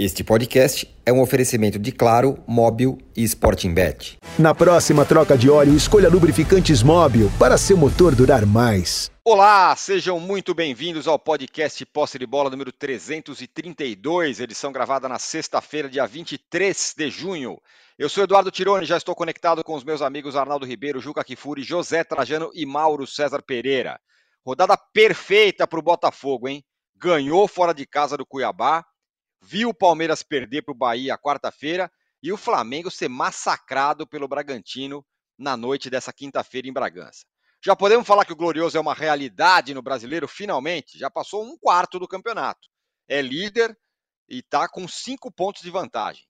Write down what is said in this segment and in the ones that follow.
Este podcast é um oferecimento de Claro, Móbil e Sporting Bet. Na próxima troca de óleo, escolha lubrificantes Móbil para seu motor durar mais. Olá, sejam muito bem-vindos ao podcast Posse de Bola número 332, edição gravada na sexta-feira, dia 23 de junho. Eu sou Eduardo Tironi, já estou conectado com os meus amigos Arnaldo Ribeiro, Juca Kifuri, José Trajano e Mauro César Pereira. Rodada perfeita para o Botafogo, hein? Ganhou fora de casa do Cuiabá, viu o Palmeiras perder para o Bahia quarta-feira e o Flamengo ser massacrado pelo Bragantino na noite dessa quinta-feira em Bragança. Já podemos falar que o Glorioso é uma realidade no brasileiro, finalmente? Já passou um quarto do campeonato. É líder e está com cinco pontos de vantagem.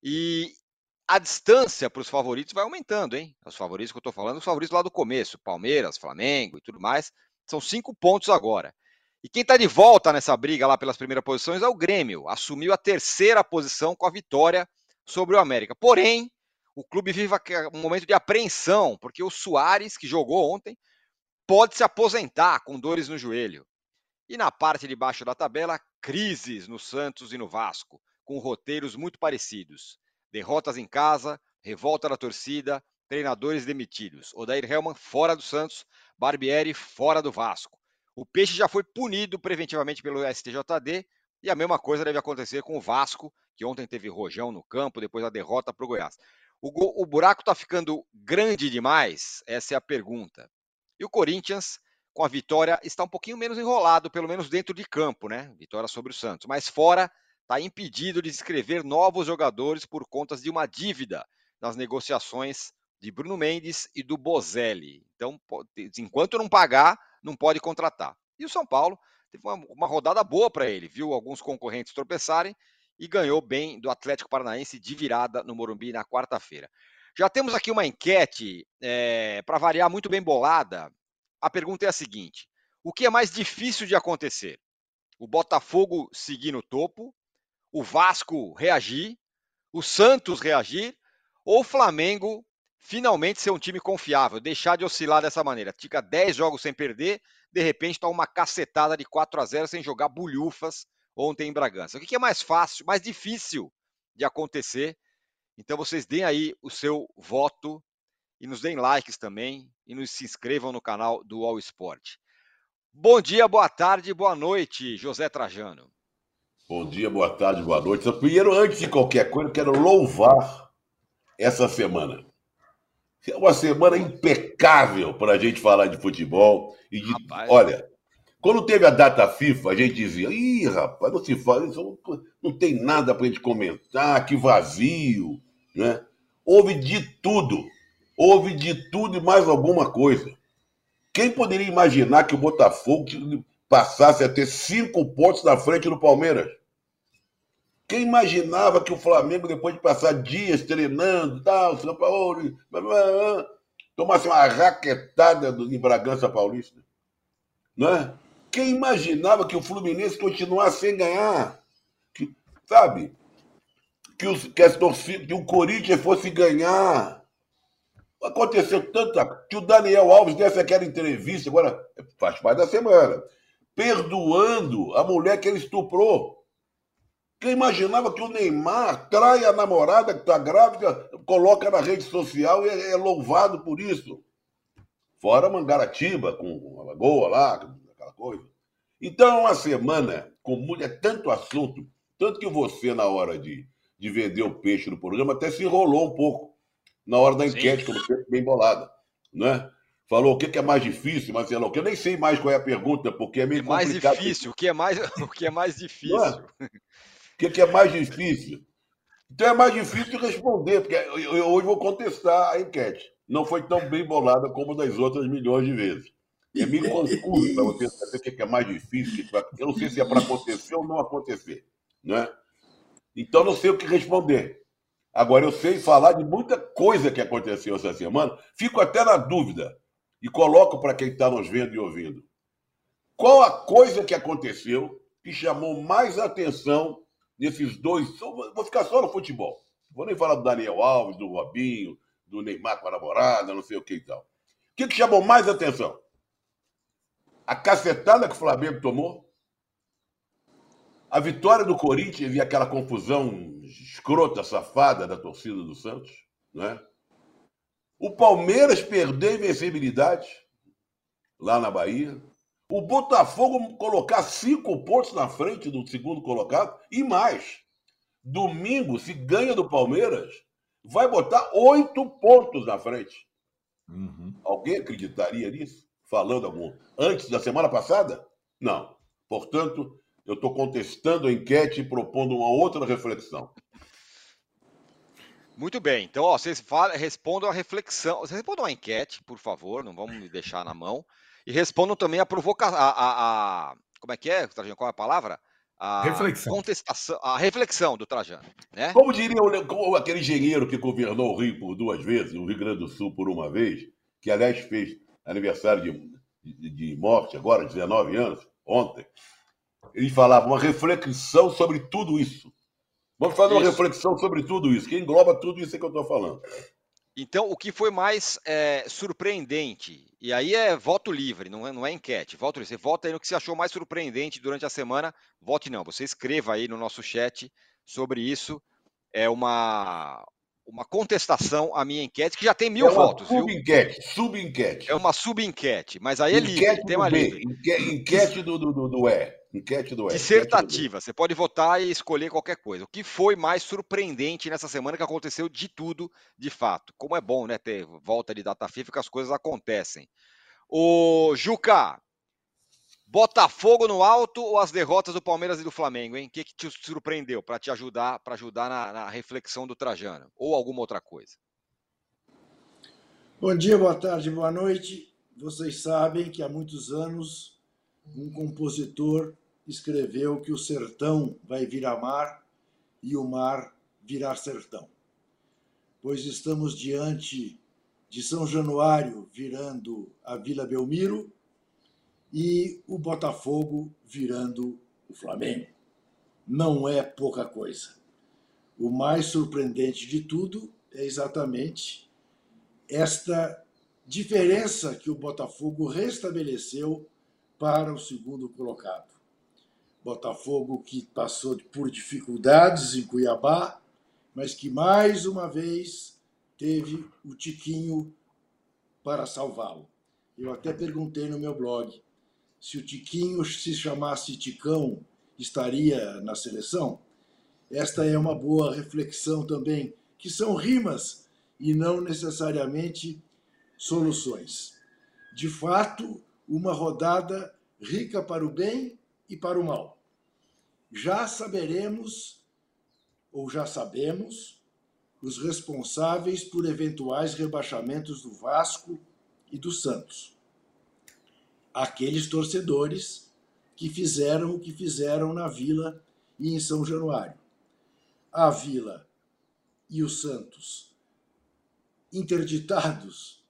E a distância para os favoritos vai aumentando, hein? Os favoritos que eu estou falando, os favoritos lá do começo, Palmeiras, Flamengo e tudo mais, são cinco pontos agora. E quem está de volta nessa briga lá pelas primeiras posições é o Grêmio. Assumiu a terceira posição com a vitória sobre o América. Porém, o clube vive um momento de apreensão, porque o Soares, que jogou ontem, pode se aposentar com dores no joelho. E na parte de baixo da tabela, crises no Santos e no Vasco, com roteiros muito parecidos. Derrotas em casa, revolta da torcida, treinadores demitidos. Odair Helman fora do Santos, Barbieri fora do Vasco. O Peixe já foi punido preventivamente pelo STJD e a mesma coisa deve acontecer com o Vasco, que ontem teve rojão no campo depois da derrota para o Goiás. O buraco está ficando grande demais? Essa é a pergunta. E o Corinthians, com a vitória, está um pouquinho menos enrolado, pelo menos dentro de campo, né? Vitória sobre o Santos. Mas fora, está impedido de inscrever novos jogadores por conta de uma dívida nas negociações de Bruno Mendes e do Bozelli. Então, enquanto não pagar, não pode contratar. E o São Paulo teve uma, uma rodada boa para ele, viu alguns concorrentes tropeçarem e ganhou bem do Atlético Paranaense de virada no Morumbi na quarta-feira. Já temos aqui uma enquete, é, para variar, muito bem bolada. A pergunta é a seguinte: o que é mais difícil de acontecer? O Botafogo seguir no topo, o Vasco reagir, o Santos reagir ou o Flamengo finalmente ser um time confiável, deixar de oscilar dessa maneira. Fica 10 jogos sem perder, de repente está uma cacetada de 4 a 0 sem jogar bulhufas ontem em Bragança. O que é mais fácil, mais difícil de acontecer? Então vocês deem aí o seu voto e nos deem likes também e nos se inscrevam no canal do All Sport. Bom dia, boa tarde, boa noite, José Trajano. Bom dia, boa tarde, boa noite. Primeiro, antes de qualquer coisa, quero louvar essa semana. É uma semana impecável para a gente falar de futebol. E de, olha, quando teve a data FIFA, a gente dizia: ih, rapaz, não se fala não tem nada para a gente comentar, que vazio. Né? Houve de tudo. Houve de tudo e mais alguma coisa. Quem poderia imaginar que o Botafogo passasse a ter cinco pontos na frente do Palmeiras? Quem imaginava que o Flamengo, depois de passar dias treinando, tal, São Paulo, tomasse uma raquetada do, em Bragança Paulista? Não é? Quem imaginava que o Fluminense continuasse sem ganhar? Que, sabe? Que, os, que, as torcidas, que o Corinthians fosse ganhar. Aconteceu tanta. Que o Daniel Alves desse aquela entrevista, agora faz parte da semana, perdoando a mulher que ele estuprou. Quem imaginava que o Neymar trai a namorada que está grávida, coloca na rede social e é, é louvado por isso? Fora Mangaratiba, com a Lagoa lá, aquela coisa. Então é uma semana com mulher, é tanto assunto, tanto que você, na hora de, de vender o peixe no programa, até se enrolou um pouco na hora da enquete, como sempre, bem bolada. Né? Falou o que, é mais difícil, lá, que eu nem sei mais qual é a pergunta, porque é meio o que é mais complicado. difícil, o que é mais, o que é mais difícil. O que, que é mais difícil? Então é mais difícil responder, porque eu, hoje vou contestar a enquete. Não foi tão bem bolada como das outras milhões de vezes. E é meio confuso para você saber o que é mais difícil. Eu não sei se é para acontecer ou não acontecer. Né? Então não sei o que responder. Agora eu sei falar de muita coisa que aconteceu essa semana. Fico até na dúvida e coloco para quem está nos vendo e ouvindo. Qual a coisa que aconteceu que chamou mais atenção nesses dois. Vou ficar só no futebol. Vou nem falar do Daniel Alves, do Robinho, do Neymar com a namorada, não sei o que e tal. O que, que chamou mais atenção? A cacetada que o Flamengo tomou? A vitória do Corinthians e aquela confusão escrota, safada da torcida do Santos, né? O Palmeiras perdeu a invencibilidade lá na Bahia. O Botafogo colocar cinco pontos na frente do segundo colocado e mais. Domingo, se ganha do Palmeiras, vai botar oito pontos na frente. Uhum. Alguém acreditaria nisso? Falando algum antes da semana passada? Não. Portanto, eu estou contestando a enquete e propondo uma outra reflexão. Muito bem. Então, ó, vocês falam, respondam a reflexão. Vocês respondam a enquete, por favor, não vamos me deixar na mão. E respondam também a provocação. A, a, a, como é que é, Trajano? Qual é a palavra? A reflexão. contestação, a reflexão do Trajano. Né? Como diria o, aquele engenheiro que governou o Rio por duas vezes, o Rio Grande do Sul por uma vez, que aliás fez aniversário de, de, de morte agora, 19 anos, ontem. Ele falava uma reflexão sobre tudo isso. Vamos fazer isso. uma reflexão sobre tudo isso, que engloba tudo isso que eu estou falando. Então, o que foi mais é, surpreendente? E aí é voto livre, não é, não é enquete. Voto livre. Você vota aí no que você achou mais surpreendente durante a semana. Vote não. Você escreva aí no nosso chat sobre isso. É uma, uma contestação à minha enquete, que já tem mil é votos. Sub-enquete, sub-enquete. É uma sub-enquete, mas aí é livre, enquete tema B, livre. Enquete do, do, do, do E. Enquete do E. Dissertativa, você pode votar e escolher qualquer coisa. O que foi mais surpreendente nessa semana que aconteceu de tudo, de fato. Como é bom, né, ter volta de data FIFA que as coisas acontecem. O Juca, Botafogo no alto ou as derrotas do Palmeiras e do Flamengo, hein? O que, que te surpreendeu para te ajudar, para ajudar na, na reflexão do Trajano? Ou alguma outra coisa? Bom dia, boa tarde, boa noite. Vocês sabem que há muitos anos um compositor escreveu que o sertão vai virar mar e o mar virar sertão. Pois estamos diante de São Januário virando a Vila Belmiro e o Botafogo virando o Flamengo. Não é pouca coisa. O mais surpreendente de tudo é exatamente esta diferença que o Botafogo restabeleceu para o segundo colocado. Botafogo que passou por dificuldades em Cuiabá, mas que mais uma vez teve o Tiquinho para salvá-lo. Eu até perguntei no meu blog se o Tiquinho se chamasse Ticão, estaria na seleção? Esta é uma boa reflexão também, que são rimas e não necessariamente soluções. De fato, uma rodada rica para o bem e para o mal. Já saberemos, ou já sabemos, os responsáveis por eventuais rebaixamentos do Vasco e do Santos aqueles torcedores que fizeram o que fizeram na Vila e em São Januário. A Vila e o Santos interditados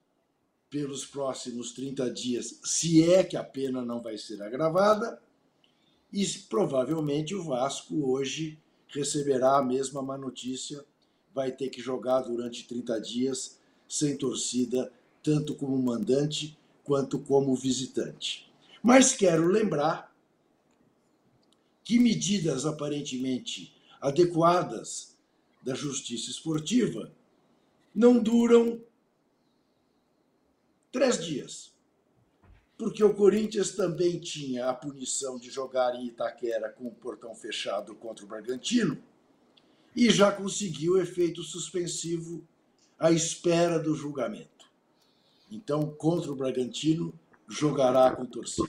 pelos próximos 30 dias, se é que a pena não vai ser agravada, e provavelmente o Vasco hoje receberá a mesma má notícia, vai ter que jogar durante 30 dias sem torcida, tanto como mandante quanto como visitante. Mas quero lembrar que medidas aparentemente adequadas da justiça esportiva não duram três dias. Porque o Corinthians também tinha a punição de jogar em Itaquera com o portão fechado contra o Bragantino e já conseguiu efeito suspensivo à espera do julgamento. Então, contra o Bragantino, jogará com torcida.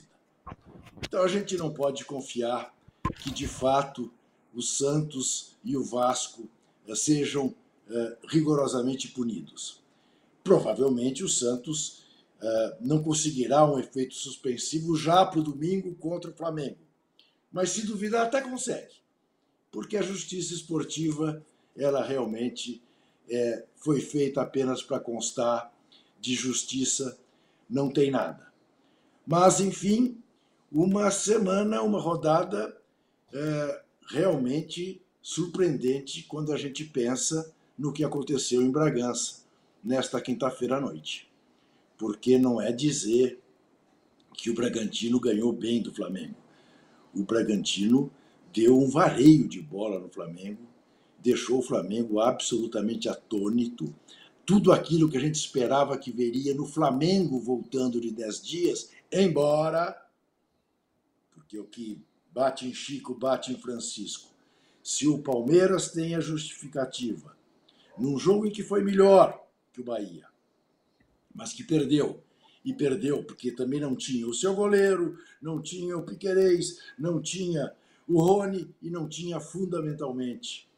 Então, a gente não pode confiar que, de fato, o Santos e o Vasco eh, sejam eh, rigorosamente punidos. Provavelmente o Santos eh, não conseguirá um efeito suspensivo já para o domingo contra o Flamengo. Mas, se duvidar, até consegue. Porque a justiça esportiva, ela realmente foi feita apenas para constar de justiça não tem nada. Mas, enfim, uma semana, uma rodada é, realmente surpreendente quando a gente pensa no que aconteceu em Bragança nesta quinta-feira à noite. Porque não é dizer que o Bragantino ganhou bem do Flamengo. O Bragantino deu um vareio de bola no Flamengo, deixou o Flamengo absolutamente atônito. Tudo aquilo que a gente esperava que veria no Flamengo voltando de 10 dias, embora, porque o que bate em Chico bate em Francisco. Se o Palmeiras tem a justificativa, num jogo em que foi melhor que o Bahia, mas que perdeu, e perdeu porque também não tinha o seu goleiro, não tinha o Piquerez, não tinha o Rony e não tinha fundamentalmente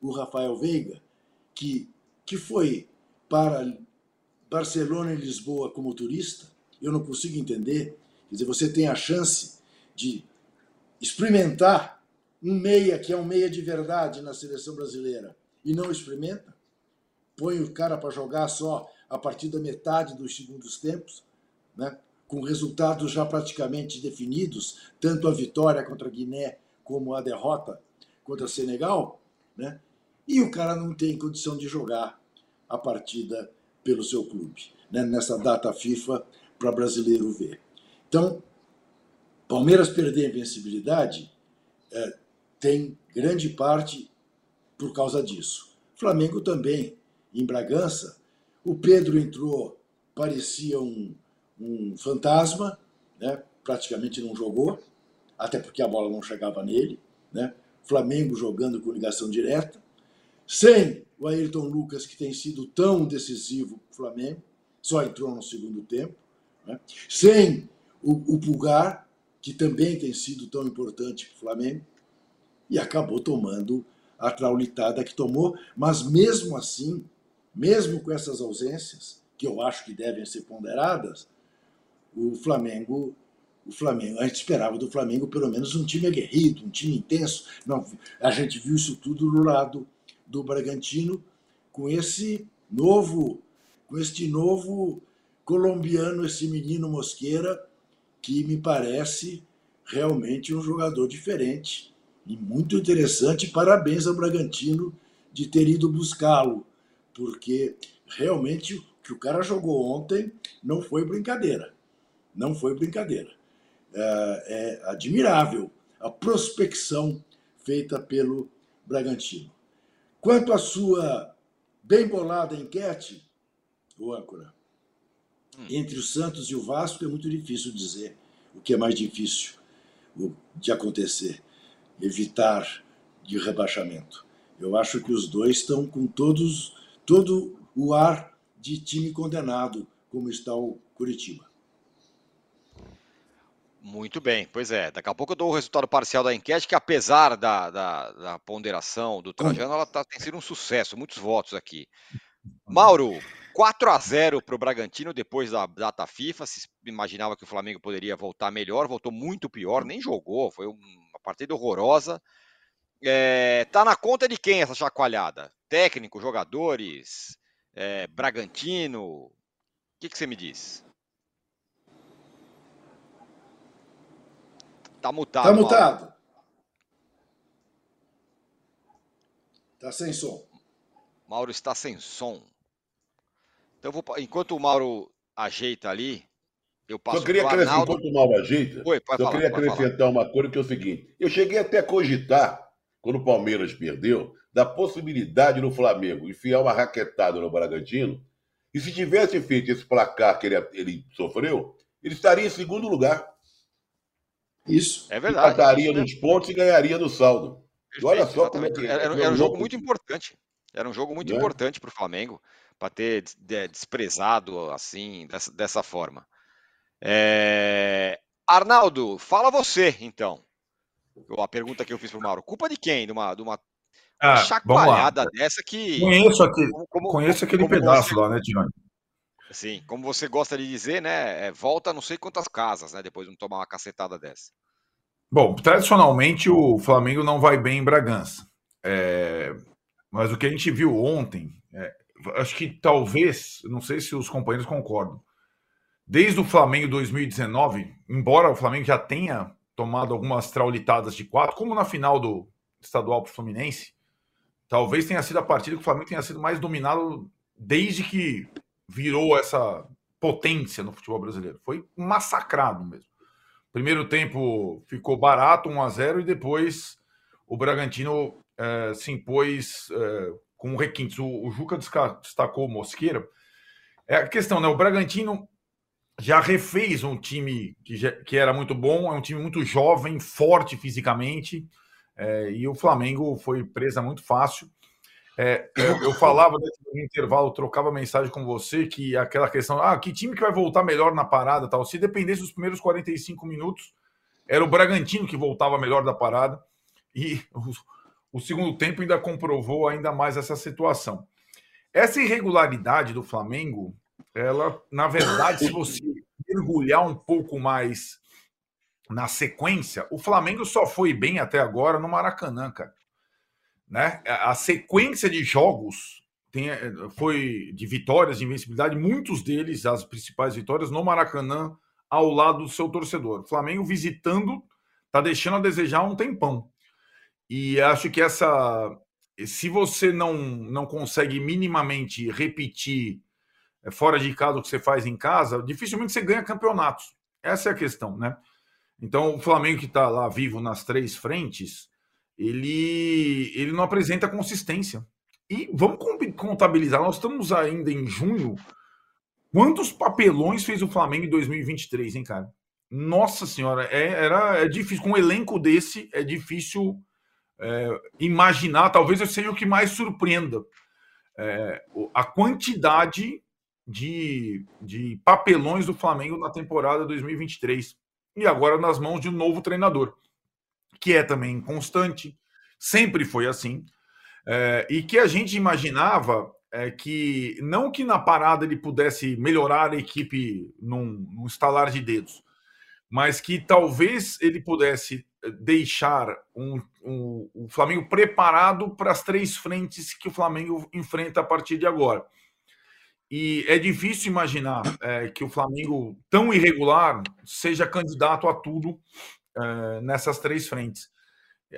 o Rafael Veiga, que, que foi para Barcelona e Lisboa como turista. Eu não consigo entender. Quer dizer, você tem a chance de experimentar um meia que é um meia de verdade na seleção brasileira e não experimenta, põe o cara para jogar só a partir da metade dos segundos tempos, né? com resultados já praticamente definidos, tanto a vitória contra a Guiné como a derrota contra Senegal, né? e o cara não tem condição de jogar a partida pelo seu clube, né? nessa data FIFA para brasileiro ver. Então, Palmeiras perder a invencibilidade é, tem grande parte por causa disso. Flamengo também, em Bragança, o Pedro entrou, parecia um, um fantasma, né? praticamente não jogou, até porque a bola não chegava nele, né? Flamengo jogando com ligação direta, sem o Ayrton Lucas, que tem sido tão decisivo para o Flamengo, só entrou no segundo tempo, né? sem o, o Pulgar, que também tem sido tão importante para o Flamengo, e acabou tomando a traulitada que tomou, mas mesmo assim, mesmo com essas ausências, que eu acho que devem ser ponderadas, o Flamengo o Flamengo. A gente esperava do Flamengo pelo menos um time aguerrido, um time intenso. Não, a gente viu isso tudo do lado do Bragantino com esse novo, com este novo colombiano, esse menino Mosqueira, que me parece realmente um jogador diferente e muito interessante. Parabéns ao Bragantino de ter ido buscá-lo, porque realmente o que o cara jogou ontem não foi brincadeira. Não foi brincadeira é, é admirável a prospecção feita pelo Bragantino. Quanto à sua bem bolada enquete, o âncora, hum. entre o Santos e o Vasco é muito difícil dizer o que é mais difícil de acontecer, evitar de rebaixamento. Eu acho que os dois estão com todos todo o ar de time condenado, como está o Curitiba. Muito bem, pois é. Daqui a pouco eu dou o resultado parcial da enquete, que apesar da, da, da ponderação do Trajano, ela tá, tem sido um sucesso, muitos votos aqui. Mauro, 4 a 0 para o Bragantino depois da data FIFA. Se imaginava que o Flamengo poderia voltar melhor, voltou muito pior, nem jogou, foi uma partida horrorosa. É, tá na conta de quem essa chacoalhada? Técnico, jogadores, é, Bragantino? O que, que você me diz? Tá mutado. Tá mutado. Tá sem som. Mauro está sem som. Então vou, enquanto o Mauro ajeita ali, eu passo Só queria acrescentar, enquanto o Mauro ajeita, Oi, só falar, queria acrescentar uma coisa que é o seguinte. Eu cheguei até a cogitar, quando o Palmeiras perdeu, da possibilidade do Flamengo enfiar uma raquetada no Bragantino, e se tivesse feito esse placar que ele, ele sofreu, ele estaria em segundo lugar. Isso. É verdade. Empataria nos pontos e ganharia no saldo. Perfeito, olha só como é que. Era, era um jogo muito importante. Era um jogo muito é? importante para o Flamengo, para ter desprezado assim, dessa, dessa forma. É... Arnaldo, fala você, então. A pergunta que eu fiz para o Mauro. Culpa de quem? De uma, de uma, ah, chacoalhada dessa que. Conheço, aquele, como, conheço aquele pedaço você... lá, né, Tirone? Sim, como você gosta de dizer, né? É, volta não sei quantas casas, né? Depois de tomar uma cacetada dessa. Bom, tradicionalmente o Flamengo não vai bem em Bragança. É, mas o que a gente viu ontem, é, acho que talvez, não sei se os companheiros concordam, desde o Flamengo 2019, embora o Flamengo já tenha tomado algumas traulitadas de quatro, como na final do estadual para o Fluminense, talvez tenha sido a partida que o Flamengo tenha sido mais dominado desde que virou essa potência no futebol brasileiro. Foi massacrado mesmo. Primeiro tempo ficou barato, 1 a 0 e depois o Bragantino é, se impôs é, com requintes. O, o Juca destacou o Mosqueira. É a questão, né? O Bragantino já refez um time que, já, que era muito bom, é um time muito jovem, forte fisicamente, é, e o Flamengo foi presa muito fácil. É, eu, eu, falava no intervalo, trocava mensagem com você que aquela questão, ah, que time que vai voltar melhor na parada, tal. Se dependesse dos primeiros 45 minutos, era o Bragantino que voltava melhor da parada e o, o segundo tempo ainda comprovou ainda mais essa situação. Essa irregularidade do Flamengo, ela, na verdade, se você mergulhar um pouco mais na sequência, o Flamengo só foi bem até agora no Maracanã, cara. Né? A sequência de jogos tem, foi de vitórias, de invencibilidade, muitos deles, as principais vitórias, no Maracanã, ao lado do seu torcedor. O Flamengo visitando, tá deixando a desejar um tempão. E acho que essa. Se você não, não consegue minimamente repetir é, fora de casa o que você faz em casa, dificilmente você ganha campeonatos. Essa é a questão, né? Então, o Flamengo que está lá vivo nas três frentes, ele, ele não apresenta consistência. E vamos contabilizar, nós estamos ainda em junho. Quantos papelões fez o Flamengo em 2023, hein, cara? Nossa senhora, é, era, é difícil. Com um elenco desse, é difícil é, imaginar. Talvez eu seja o que mais surpreenda. É, a quantidade de, de papelões do Flamengo na temporada 2023 e agora nas mãos de um novo treinador, que é também constante, sempre foi assim, é, e que a gente imaginava é, que não que na parada ele pudesse melhorar a equipe num, num estalar de dedos, mas que talvez ele pudesse deixar um, um, o Flamengo preparado para as três frentes que o Flamengo enfrenta a partir de agora. E é difícil imaginar é, que o Flamengo, tão irregular, seja candidato a tudo é, nessas três frentes.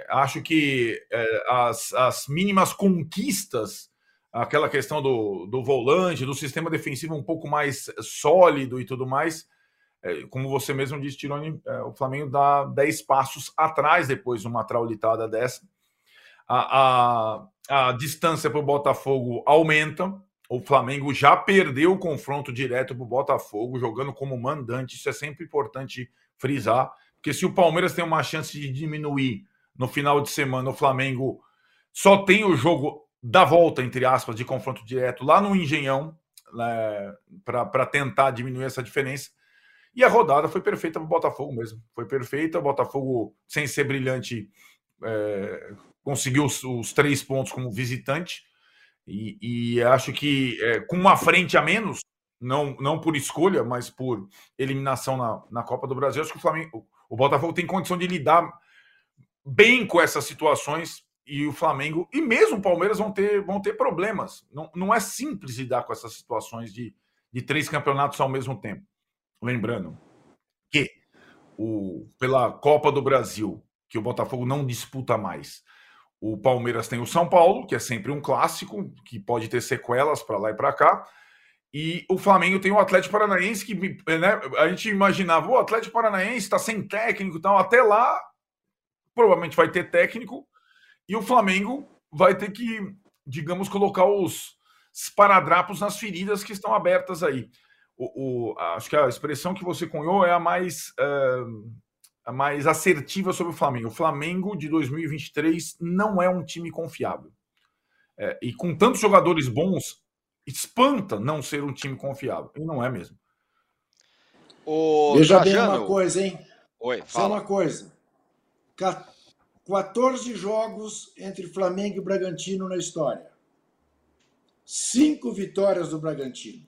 Acho que é, as, as mínimas conquistas, aquela questão do, do volante, do sistema defensivo um pouco mais sólido e tudo mais, é, como você mesmo disse, Tironi, o Flamengo dá 10 passos atrás depois de uma traulitada dessa. A, a, a distância para o Botafogo aumenta, o Flamengo já perdeu o confronto direto para o Botafogo, jogando como mandante. Isso é sempre importante frisar, porque se o Palmeiras tem uma chance de diminuir no final de semana, o Flamengo só tem o jogo da volta, entre aspas, de confronto direto lá no Engenhão, né, para tentar diminuir essa diferença. E a rodada foi perfeita para o Botafogo mesmo. Foi perfeita. O Botafogo, sem ser brilhante, é, conseguiu os, os três pontos como visitante e, e acho que é, com uma frente a menos, não, não por escolha, mas por eliminação na, na Copa do Brasil, acho que o Flamengo, o Botafogo tem condição de lidar bem com essas situações e o Flamengo e mesmo o Palmeiras vão ter, vão ter problemas. Não, não é simples lidar com essas situações de, de três campeonatos ao mesmo tempo. Lembrando que o, pela Copa do Brasil, que o Botafogo não disputa mais, o Palmeiras tem o São Paulo, que é sempre um clássico, que pode ter sequelas para lá e para cá. E o Flamengo tem o Atlético Paranaense, que né, a gente imaginava, o Atlético Paranaense está sem técnico e tal. Até lá, provavelmente vai ter técnico. E o Flamengo vai ter que, digamos, colocar os esparadrapos nas feridas que estão abertas aí. O, o, acho que a expressão que você cunhou é a mais. Uh, mais assertiva sobre o Flamengo. O Flamengo de 2023 não é um time confiável. É, e com tantos jogadores bons, espanta não ser um time confiável. E não é mesmo. O Veja bem uma coisa, hein? Oi, fala. Só uma coisa. 14 jogos entre Flamengo e Bragantino na história. Cinco vitórias do Bragantino.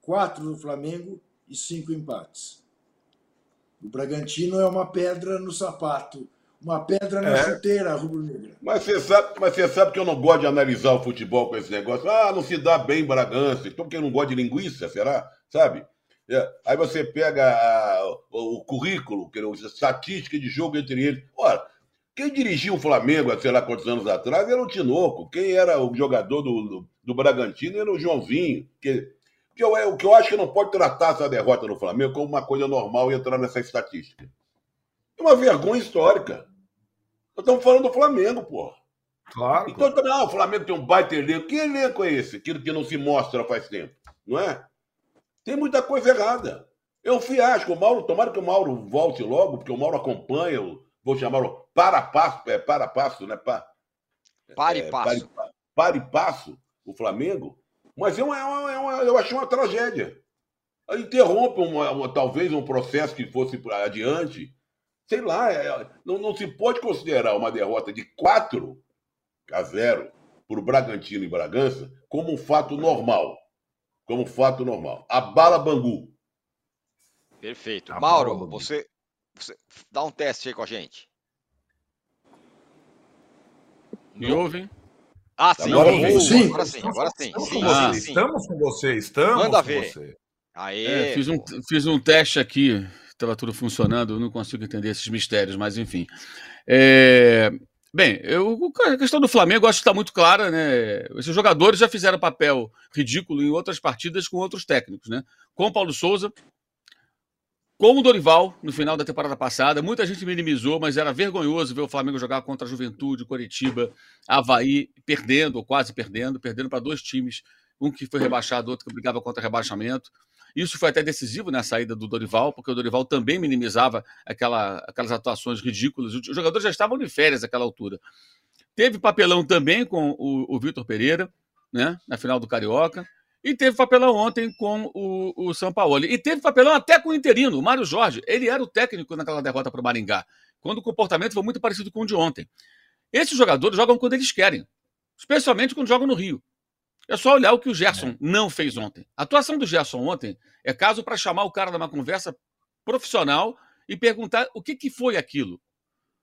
Quatro do Flamengo e cinco empates. O Bragantino é uma pedra no sapato, uma pedra na é. chuteira rubro-negra. Mas você sabe, mas você sabe que eu não gosto de analisar o futebol com esse negócio. Ah, não se dá bem Bragança. Então quem não gosta de linguiça, será? Sabe? É. Aí você pega a, o, o, currículo, a estatística de jogo entre eles. Ora, quem dirigia o Flamengo, sei lá quantos anos atrás, era o Tinoco. Quem era o jogador do, do, do Bragantino era o Joãozinho. Que que eu, o que eu acho que não pode tratar essa derrota no Flamengo como uma coisa normal e entrar nessa estatística. É uma vergonha histórica. Nós estamos falando do Flamengo, porra. Claro. Então, também, ah, o Flamengo tem um baita elenco. Que elenco é esse? Aquilo que não se mostra faz tempo, não é? Tem muita coisa errada. É um fiasco. O Mauro, tomara que o Mauro volte logo, porque o Mauro acompanha, o, vou chamá-lo para passo, é para passo, né? Pa, Pare e passo. Pare, pare e passo, o Flamengo. Mas é uma, é uma, é uma, eu achei uma tragédia. Interrompe uma, uma, talvez um processo que fosse adiante. Sei lá, é, não, não se pode considerar uma derrota de 4 a 0 para o Bragantino em Bragança como um fato normal. Como um fato normal. A bala Bangu. Perfeito. A Mauro, você, você dá um teste aí com a gente. Me ouvem? Ah, sim. Agora, sim. sim. agora sim, agora sim. Estamos sim, com você, estamos com você, estamos Manda com ver. você. Aê. É, fiz, um, fiz um teste aqui, estava tudo funcionando, eu não consigo entender esses mistérios, mas enfim. É, bem, eu, a questão do Flamengo acho que está muito clara, né? Esses jogadores já fizeram papel ridículo em outras partidas com outros técnicos, né? Com o Paulo Souza, com o Dorival, no final da temporada passada, muita gente minimizou, mas era vergonhoso ver o Flamengo jogar contra a Juventude, Coritiba, Havaí, perdendo, ou quase perdendo, perdendo para dois times, um que foi rebaixado, outro que brigava contra rebaixamento. Isso foi até decisivo na saída do Dorival, porque o Dorival também minimizava aquela, aquelas atuações ridículas. Os jogadores já estavam de férias naquela altura. Teve papelão também com o, o Vitor Pereira, né, na final do Carioca. E teve papelão ontem com o, o São Paulo. E teve papelão até com o interino, o Mário Jorge. Ele era o técnico naquela derrota para o Maringá, quando o comportamento foi muito parecido com o de ontem. Esses jogadores jogam quando eles querem, especialmente quando jogam no Rio. É só olhar o que o Gerson é. não fez ontem. A atuação do Gerson ontem é caso para chamar o cara numa conversa profissional e perguntar o que, que foi aquilo.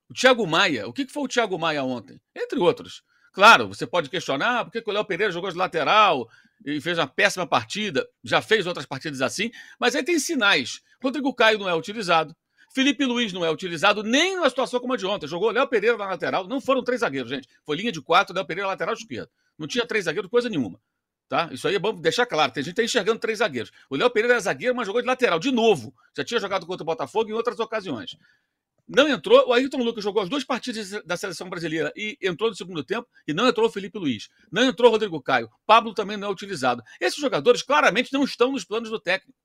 O Thiago Maia, o que, que foi o Thiago Maia ontem? Entre outros. Claro, você pode questionar por que, que o Léo Pereira jogou de lateral, e fez uma péssima partida, já fez outras partidas assim, mas aí tem sinais. Rodrigo Caio não é utilizado, Felipe Luiz não é utilizado nem numa situação como a de ontem. Jogou Léo Pereira na lateral, não foram três zagueiros, gente. Foi linha de quatro, Léo Pereira lateral esquerdo. Não tinha três zagueiros, coisa nenhuma. Tá? Isso aí é bom deixar claro. Tem gente tá enxergando três zagueiros. O Léo Pereira é zagueiro, mas jogou de lateral, de novo. Já tinha jogado contra o Botafogo em outras ocasiões. Não entrou, o Ayrton Lucas jogou as duas partidas da seleção brasileira e entrou no segundo tempo, e não entrou o Felipe Luiz. Não entrou o Rodrigo Caio. Pablo também não é utilizado. Esses jogadores claramente não estão nos planos do técnico.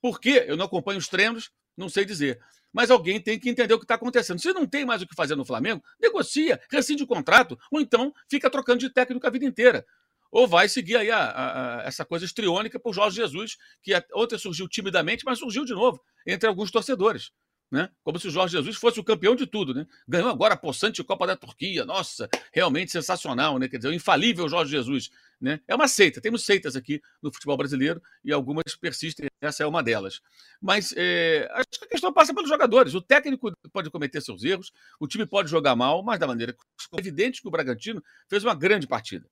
Por quê? Eu não acompanho os treinos, não sei dizer. Mas alguém tem que entender o que está acontecendo. Se não tem mais o que fazer no Flamengo, negocia, rescinde o contrato, ou então fica trocando de técnico a vida inteira. Ou vai seguir aí a, a, a, essa coisa estriônica por Jorge Jesus, que ontem surgiu timidamente, mas surgiu de novo entre alguns torcedores né? Como se o Jorge Jesus fosse o campeão de tudo, né? Ganhou agora a possante Copa da Turquia. Nossa, realmente sensacional, né? Quer dizer, o infalível Jorge Jesus, né? É uma seita. Temos seitas aqui no futebol brasileiro e algumas persistem. Essa é uma delas. Mas é, acho que a questão passa pelos jogadores. O técnico pode cometer seus erros, o time pode jogar mal, mas da maneira é evidente que o Bragantino fez uma grande partida.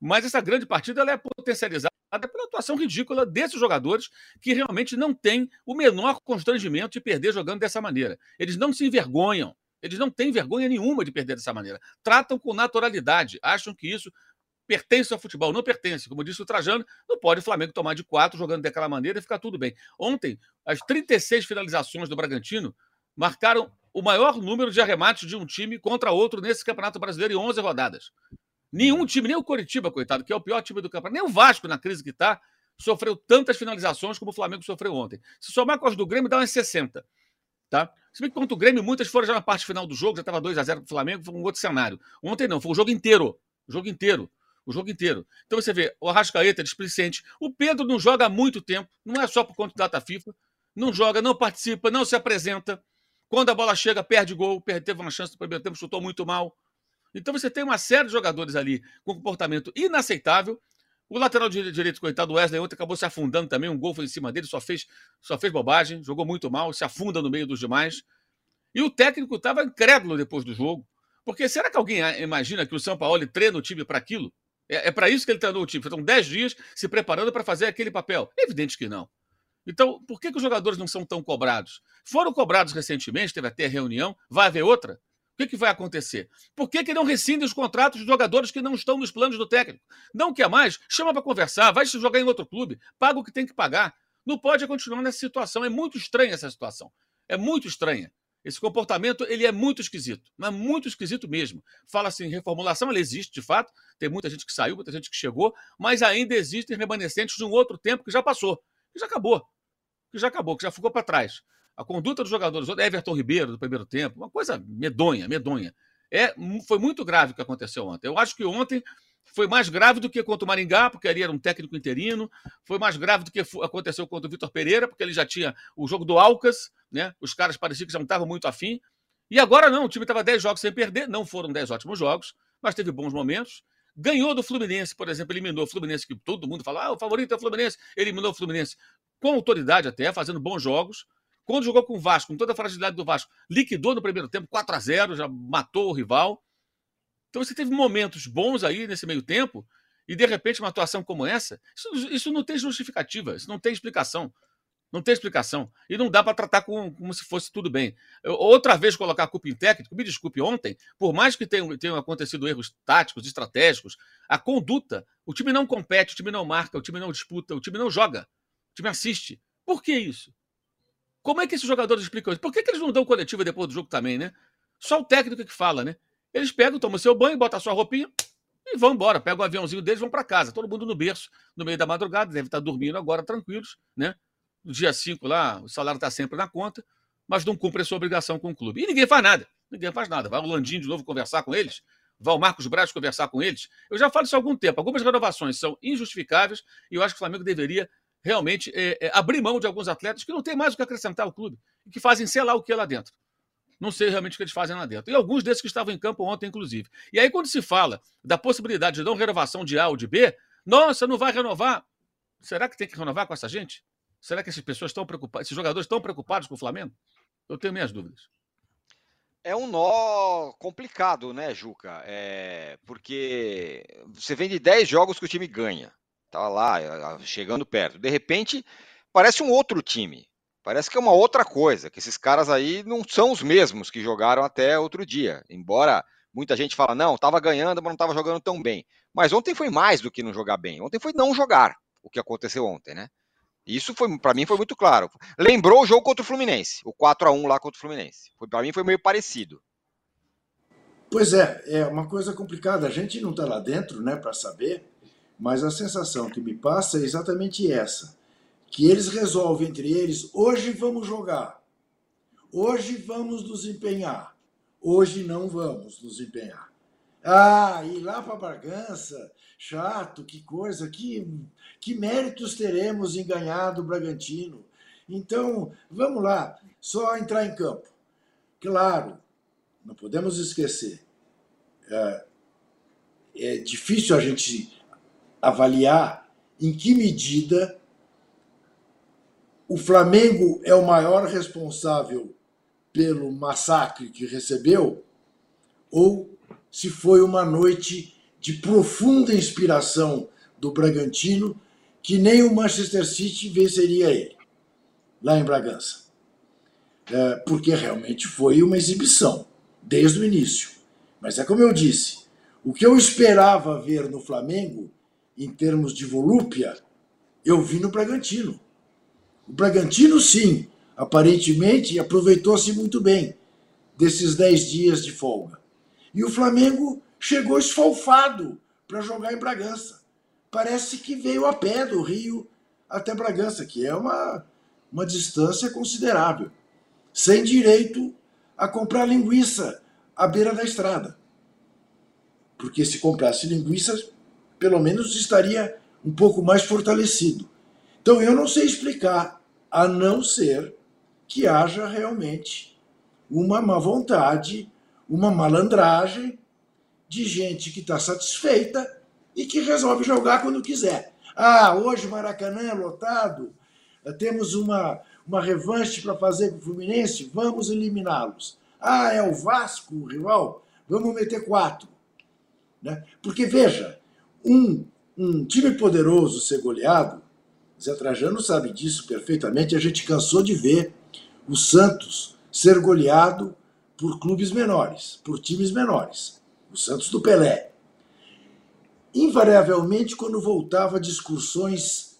Mas essa grande partida ela é potencializada pela atuação ridícula desses jogadores que realmente não têm o menor constrangimento de perder jogando dessa maneira. Eles não se envergonham. Eles não têm vergonha nenhuma de perder dessa maneira. Tratam com naturalidade. Acham que isso pertence ao futebol. Não pertence. Como disse o Trajano, não pode o Flamengo tomar de quatro jogando daquela maneira e ficar tudo bem. Ontem, as 36 finalizações do Bragantino marcaram o maior número de arremates de um time contra outro nesse Campeonato Brasileiro em 11 rodadas. Nenhum time, nem o Coritiba, coitado, que é o pior time do campeonato, nem o Vasco, na crise que está, sofreu tantas finalizações como o Flamengo sofreu ontem. Se somar com as do Grêmio, dá umas 60. Tá? Se bem que contra o Grêmio, muitas foram já na parte final do jogo, já estava 2 a 0 para o Flamengo, foi um outro cenário. Ontem não, foi o jogo inteiro. O jogo inteiro. O jogo inteiro. Então você vê, o Arrascaeta é displicente. O Pedro não joga há muito tempo, não é só por conta da data FIFA. Não joga, não participa, não se apresenta. Quando a bola chega, perde gol, perde, teve uma chance no primeiro tempo, chutou muito mal. Então você tem uma série de jogadores ali com comportamento inaceitável. O lateral direito, coitado Wesley, ontem acabou se afundando também. Um gol foi em cima dele, só fez, só fez bobagem, jogou muito mal, se afunda no meio dos demais. E o técnico estava incrédulo depois do jogo. Porque será que alguém imagina que o São Paulo treina o time para aquilo? É, é para isso que ele treinou o time. Estão 10 dias se preparando para fazer aquele papel. É evidente que não. Então, por que, que os jogadores não são tão cobrados? Foram cobrados recentemente, teve até reunião, vai haver outra? Que, que vai acontecer? Por que, que não rescinde os contratos de jogadores que não estão nos planos do técnico? Não quer mais? Chama para conversar, vai se jogar em outro clube, paga o que tem que pagar. Não pode continuar nessa situação. É muito estranha essa situação. É muito estranha. Esse comportamento ele é muito esquisito, mas muito esquisito mesmo. Fala assim, reformulação, ela existe de fato. Tem muita gente que saiu, muita gente que chegou, mas ainda existem remanescentes de um outro tempo que já passou, que já acabou, que já acabou, que já ficou para trás. A conduta dos jogadores, Everton Ribeiro do primeiro tempo, uma coisa medonha, medonha. É, foi muito grave o que aconteceu ontem. Eu acho que ontem foi mais grave do que contra o Maringá, porque ali era um técnico interino. Foi mais grave do que aconteceu contra o Vitor Pereira, porque ele já tinha o jogo do Alcas, né? Os caras pareciam que já não estavam muito afim. E agora não, o time estava 10 jogos sem perder, não foram 10 ótimos jogos, mas teve bons momentos. Ganhou do Fluminense, por exemplo, eliminou o Fluminense, que todo mundo fala, ah, o favorito é o Fluminense. Eliminou o Fluminense com autoridade até, fazendo bons jogos. Quando jogou com o Vasco, com toda a fragilidade do Vasco, liquidou no primeiro tempo 4 a 0 já matou o rival. Então você teve momentos bons aí nesse meio tempo, e de repente uma atuação como essa, isso, isso não tem justificativa, isso não tem explicação. Não tem explicação. E não dá para tratar com, como se fosse tudo bem. Eu, outra vez colocar a culpa em técnico, me desculpe, ontem, por mais que tenham, tenham acontecido erros táticos, estratégicos, a conduta, o time não compete, o time não marca, o time não disputa, o time não joga, o time assiste. Por que isso? Como é que esses jogadores explicam isso? Por que, que eles não dão coletiva depois do jogo também, né? Só o técnico que fala, né? Eles pegam, tomam seu banho, botam sua roupinha e vão embora. Pegam o aviãozinho deles vão para casa. Todo mundo no berço, no meio da madrugada, deve estar dormindo agora tranquilos, né? No dia 5 lá, o salário está sempre na conta, mas não cumpre a sua obrigação com o clube. E ninguém faz nada. Ninguém faz nada. Vai o Landim de novo conversar com eles, vai o Marcos Braz conversar com eles. Eu já falo isso há algum tempo. Algumas renovações são injustificáveis e eu acho que o Flamengo deveria realmente é, é, abrir mão de alguns atletas que não tem mais o que acrescentar ao clube e que fazem sei lá o que lá dentro. Não sei realmente o que eles fazem lá dentro. E alguns desses que estavam em campo ontem, inclusive. E aí, quando se fala da possibilidade de não renovação de A ou de B, nossa, não vai renovar. Será que tem que renovar com essa gente? Será que essas pessoas estão preocupadas, esses jogadores estão preocupados com o Flamengo? Eu tenho minhas dúvidas. É um nó complicado, né, Juca? É, porque você vem de 10 jogos que o time ganha. Tá lá, chegando perto. De repente, parece um outro time. Parece que é uma outra coisa, que esses caras aí não são os mesmos que jogaram até outro dia. Embora muita gente fala, não, estava ganhando, mas não estava jogando tão bem. Mas ontem foi mais do que não jogar bem. Ontem foi não jogar, o que aconteceu ontem, né? Isso foi para mim foi muito claro. Lembrou o jogo contra o Fluminense, o 4 a 1 lá contra o Fluminense. Foi para mim foi meio parecido. Pois é, é uma coisa complicada. A gente não está lá dentro, né, para saber. Mas a sensação que me passa é exatamente essa que eles resolvem entre eles: hoje vamos jogar, hoje vamos nos empenhar, hoje não vamos nos empenhar. Ah, ir lá para Bragança, chato, que coisa, que, que méritos teremos em ganhar do Bragantino. Então, vamos lá, só entrar em campo. Claro, não podemos esquecer, é, é difícil a gente avaliar em que medida o Flamengo é o maior responsável pelo massacre que recebeu, ou se foi uma noite de profunda inspiração do Bragantino, que nem o Manchester City venceria ele, lá em Bragança. É, porque realmente foi uma exibição, desde o início. Mas é como eu disse, o que eu esperava ver no Flamengo, em termos de volúpia, eu vi no Bragantino. O Bragantino, sim, aparentemente aproveitou-se muito bem desses dez dias de folga. E o Flamengo chegou esfalfado para jogar em Bragança. Parece que veio a pé do Rio até Bragança, que é uma, uma distância considerável, sem direito a comprar linguiça à beira da estrada. Porque se comprasse linguiça, pelo menos estaria um pouco mais fortalecido. Então eu não sei explicar a não ser que haja realmente uma má vontade, uma malandragem de gente que está satisfeita e que resolve jogar quando quiser. Ah, hoje Maracanã é lotado, temos uma, uma revanche para fazer com o Fluminense, vamos eliminá-los. Ah, é o Vasco, o rival, vamos meter quatro. Né? Porque, veja, um, um time poderoso ser goleado Zé Trajano sabe disso perfeitamente. A gente cansou de ver o Santos ser goleado por clubes menores, por times menores. O Santos do Pelé. Invariavelmente, quando voltava de excursões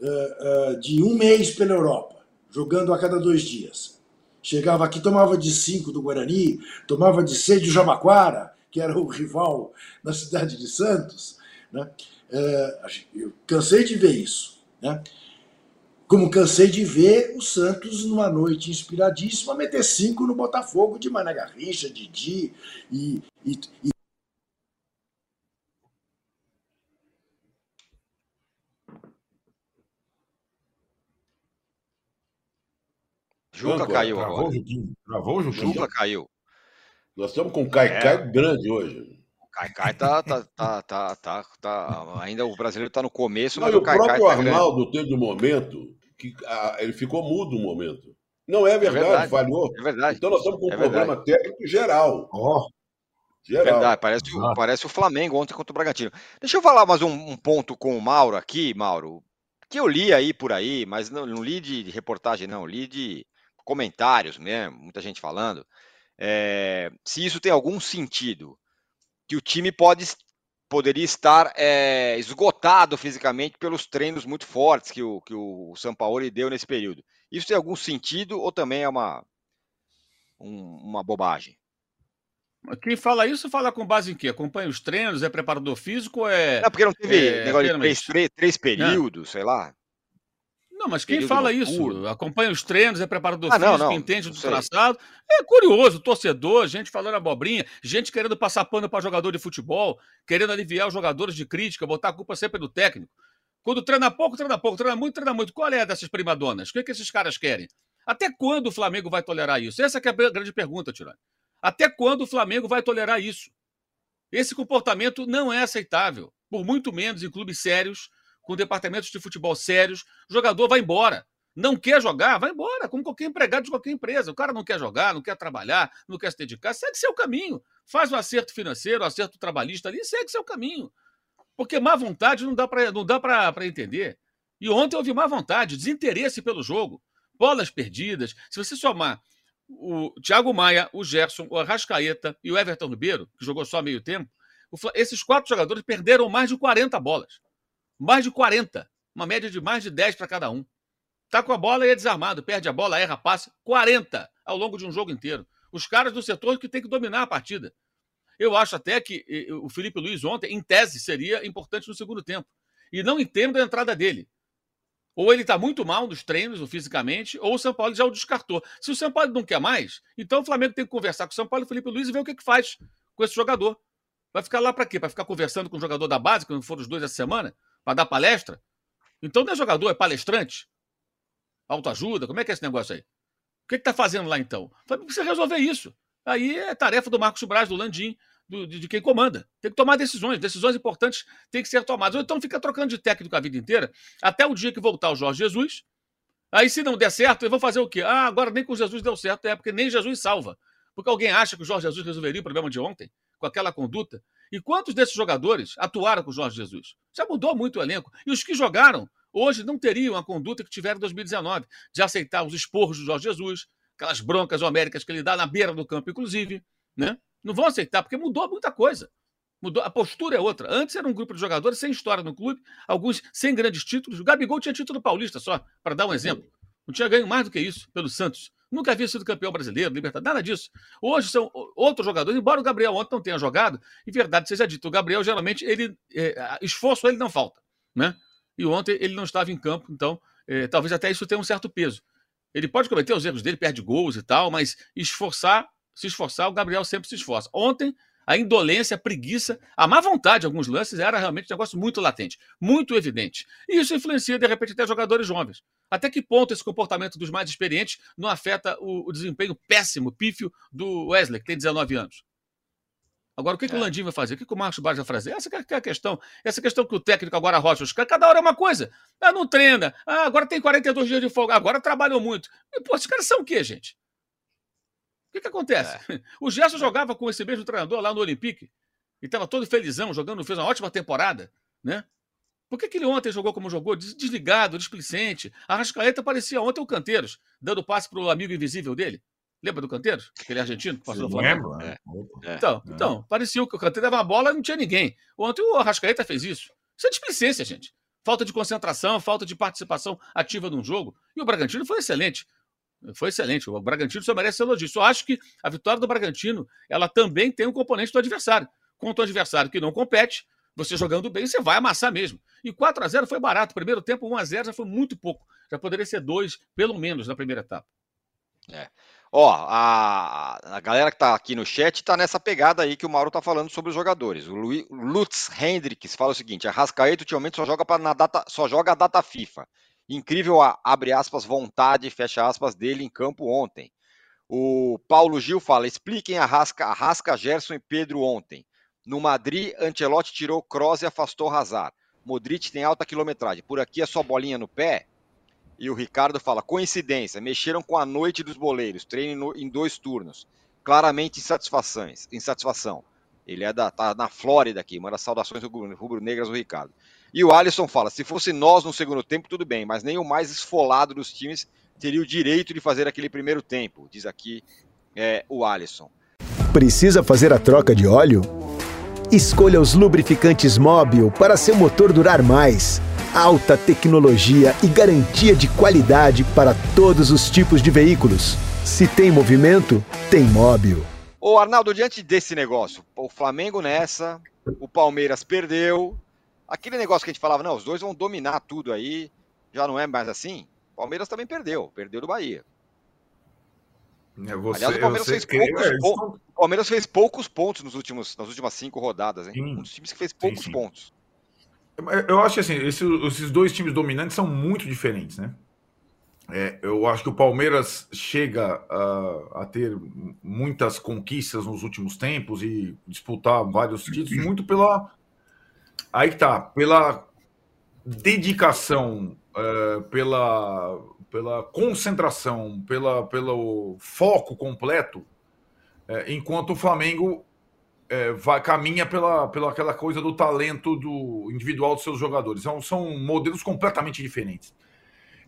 uh, uh, de um mês pela Europa, jogando a cada dois dias. Chegava aqui, tomava de 5 do Guarani, tomava de 6 do Jamaquara, que era o rival na cidade de Santos. Né? É, eu cansei de ver isso. Né? Como cansei de ver o Santos numa noite inspiradíssima meter cinco no Botafogo de Mané Garrincha, Didi e, e, e Juca caiu travou agora. O Juquinho, travou o Juquinho. Juca caiu. Nós estamos com um Caicai É. grande hoje. O Caicai tá, tá, tá, tá, tá, tá- Ainda o brasileiro tá no começo, Não, mas e o o Caicai próprio tá grande. Arnaldo teve um momento que ah, ele ficou mudo um momento. Não é verdade, verdade. falhou. É verdade. Então nós estamos com um É problema técnico geral. Ó, Geral. Verdade, parece, o- parece o Flamengo ontem contra o Bragantino. Deixa eu falar mais um, um ponto com o Mauro aqui, Mauro, que eu li aí por aí, mas não, não li de, de reportagem, não, li de comentários mesmo, muita gente falando. é, se isso tem algum sentido, que o time pode, poderia estar é, esgotado fisicamente pelos treinos muito fortes que o, que o Sampaoli deu nesse período. Isso tem algum sentido ou também é uma, um- uma bobagem? Quem fala isso fala com base em quê? Acompanha os treinos, é preparador físico é. Não, porque não teve É, negócio de três, três, três períodos, sei lá. Não, mas quem fala isso? Acompanha os treinos, é preparador Ah, físico, não, entende não do sei. traçado. É curioso, torcedor, gente falando abobrinha, gente querendo passar pano para jogador de futebol, querendo aliviar os jogadores de crítica, botar a culpa sempre do técnico. Quando treina pouco, treina pouco, treina muito, treina muito. Qual é dessas primadonas? O que, é que esses caras querem? Até quando o Flamengo vai tolerar isso? Essa que é a grande pergunta, Tirani. Até quando o Flamengo vai tolerar isso? Esse comportamento não é aceitável. Por muito menos em clubes sérios, com departamentos de futebol sérios, o jogador vai embora. Não quer jogar, vai embora, como qualquer empregado de qualquer empresa. O cara não quer jogar, não quer trabalhar, não quer se dedicar, segue seu caminho. Faz o acerto financeiro, o acerto trabalhista ali, segue seu caminho. Porque má vontade não dá para entender. E ontem houve má vontade, desinteresse pelo jogo, bolas perdidas. Se você somar o Thiago Maia, o Gerson, o Arrascaeta e o Everton Ribeiro, que jogou só meio tempo, esses quatro jogadores perderam mais de 40 bolas. Mais de 40. Uma média de mais de 10 para cada um. Tá com a bola e é desarmado, perde a bola, erra passe. 40 ao longo de um jogo inteiro. Os caras do setor que tem que dominar a partida. Eu acho até que o Felipe Luiz ontem, em tese, seria importante no segundo tempo. E não entendo a entrada dele. Ou ele está muito mal nos treinos, ou fisicamente, ou o São Paulo já o descartou. Se o São Paulo não quer mais, então o Flamengo tem que conversar com o São Paulo e o Felipe Luiz e ver o que, que faz com esse jogador. Vai ficar lá para quê? Para ficar conversando com o jogador da base, quando foram os dois essa semana? Para dar palestra? Então não é jogador, é palestrante? Autoajuda? Como é que é esse negócio aí? O que está fazendo lá então? Flamengo Precisa resolver isso. Aí é tarefa do Marcos Braz, do Landim, do- de, de quem comanda. Tem que tomar decisões. Decisões importantes têm que ser tomadas. Ou então fica trocando de técnico a vida inteira, até o dia que voltar o Jorge Jesus. Aí, se não der certo, eles vão fazer o quê? Ah, agora nem com Jesus deu certo, é porque nem Jesus salva. Porque alguém acha que o Jorge Jesus resolveria o problema de ontem, com aquela conduta. E quantos desses jogadores atuaram com o Jorge Jesus? Já mudou muito o elenco. E os que jogaram, hoje, não teriam a conduta que tiveram em 2019, de aceitar os esporros do Jorge Jesus, aquelas broncas homéricas que ele dá na beira do campo, inclusive. Né? Não vão aceitar, porque mudou muita coisa. Mudou, a postura é outra. Antes era um grupo de jogadores sem história no clube, alguns sem grandes títulos. O Gabigol tinha título paulista só, para dar um exemplo. Não tinha ganho mais do que isso pelo Santos. Nunca havia sido campeão brasileiro, Libertadores, nada disso. Hoje são outros jogadores, embora o Gabriel ontem não tenha jogado, e verdade seja dito, o Gabriel geralmente, ele, é, esforço ele não falta. Né? E ontem ele não estava em campo, então é, talvez até isso tenha um certo peso. Ele pode cometer os erros dele, perde gols e tal, mas esforçar, se esforçar, o Gabriel sempre se esforça. Ontem, a indolência, a preguiça, a má vontade alguns lances era realmente um negócio muito latente, muito evidente. E isso influencia, de repente, até jogadores jovens. Até que ponto esse comportamento dos mais experientes não afeta o, o desempenho péssimo, pífio do Wesley, que tem 19 anos? Agora, o que, que o É. Landim vai fazer? O que, que o Marcos Braz vai fazer? Essa é- é a questão. Essa questão que o técnico agora rocha os caras, cada hora é uma coisa. Ah, não treina. Ah, agora tem 42 dias de folga. Agora trabalhou muito. E, pô, esses caras são o quê, gente? O que, que acontece? O Gerson jogava com esse mesmo treinador lá no Olympique e estava todo felizão, jogando, fez uma ótima temporada, né? Por que, que ele ontem jogou como jogou? Des- Desligado, displicente. A Rascaeta parecia ontem o Canteiros, dando passe para o amigo invisível dele. Lembra do Canteiros? Aquele argentino que passou no Flamengo? Lembro? É. Opa. É. Então, É. então, parecia que o Kanté dava uma bola e não tinha ninguém. Ontem o Arrascaeta fez isso. Isso é displicência, gente. Falta de concentração, falta de participação ativa num jogo. E o Bragantino foi excelente. Foi excelente. O Bragantino só merece elogio. Só acho que a vitória do Bragantino ela também tem um componente do adversário. Contra o adversário que não compete, você jogando bem, você vai amassar mesmo. E 4 a 0 foi barato. Primeiro tempo, 1 a 0 já foi muito pouco. Já poderia ser dois, pelo menos, na primeira etapa. É. Ó, a, a galera que tá aqui no chat tá nessa pegada aí que o Mauro tá falando sobre os jogadores. O Lu, Lutz Hendricks fala o seguinte: a Rascaeta ultimamente só joga, pra, na data, só joga a data FIFA. Incrível a, abre aspas, vontade, fecha aspas, dele em campo ontem. O Paulo Gil fala: expliquem a Rasca, a Rasca, Gerson e Pedro ontem. No Madrid, Ancelotti tirou Kroos e afastou Hazard. Modric tem alta quilometragem. Por aqui é só bolinha no pé? E o Ricardo fala: coincidência, mexeram com a noite dos boleiros, treino em dois turnos. Claramente insatisfações, insatisfação. Ele é da, tá na Flórida aqui, manda saudações rubro-negras do Ricardo. E o Alisson fala: se fosse nós no segundo tempo, tudo bem, mas nem o mais esfolado dos times teria o direito de fazer aquele primeiro tempo, diz aqui é, o Alisson. Precisa fazer a troca de óleo? Escolha os lubrificantes Móbil para seu motor durar mais alta tecnologia e garantia de qualidade para todos os tipos de veículos. Se tem movimento, tem móvel. Ô Arnaldo, diante desse negócio, o Flamengo nessa, o Palmeiras perdeu. Aquele negócio que a gente falava, não, os dois vão dominar tudo aí, já não é mais assim? O Palmeiras também perdeu, perdeu do Bahia. É, você, Aliás, o Palmeiras, fez poucos, é, o Palmeiras fez poucos pontos nos últimos, nas últimas cinco rodadas, hein? Sim. Um dos times que fez poucos sim. pontos. Eu acho que assim, esses, esses dois times dominantes são muito diferentes, né? É, eu acho que o Palmeiras chega a, a, ter muitas conquistas nos últimos tempos e disputar vários títulos muito pela. Aí tá, pela dedicação, uh, pela, pela concentração, pela, pelo foco completo, uh, enquanto o Flamengo é, vai, caminha pela, pela aquela coisa do talento do individual dos seus jogadores. São, são modelos completamente diferentes.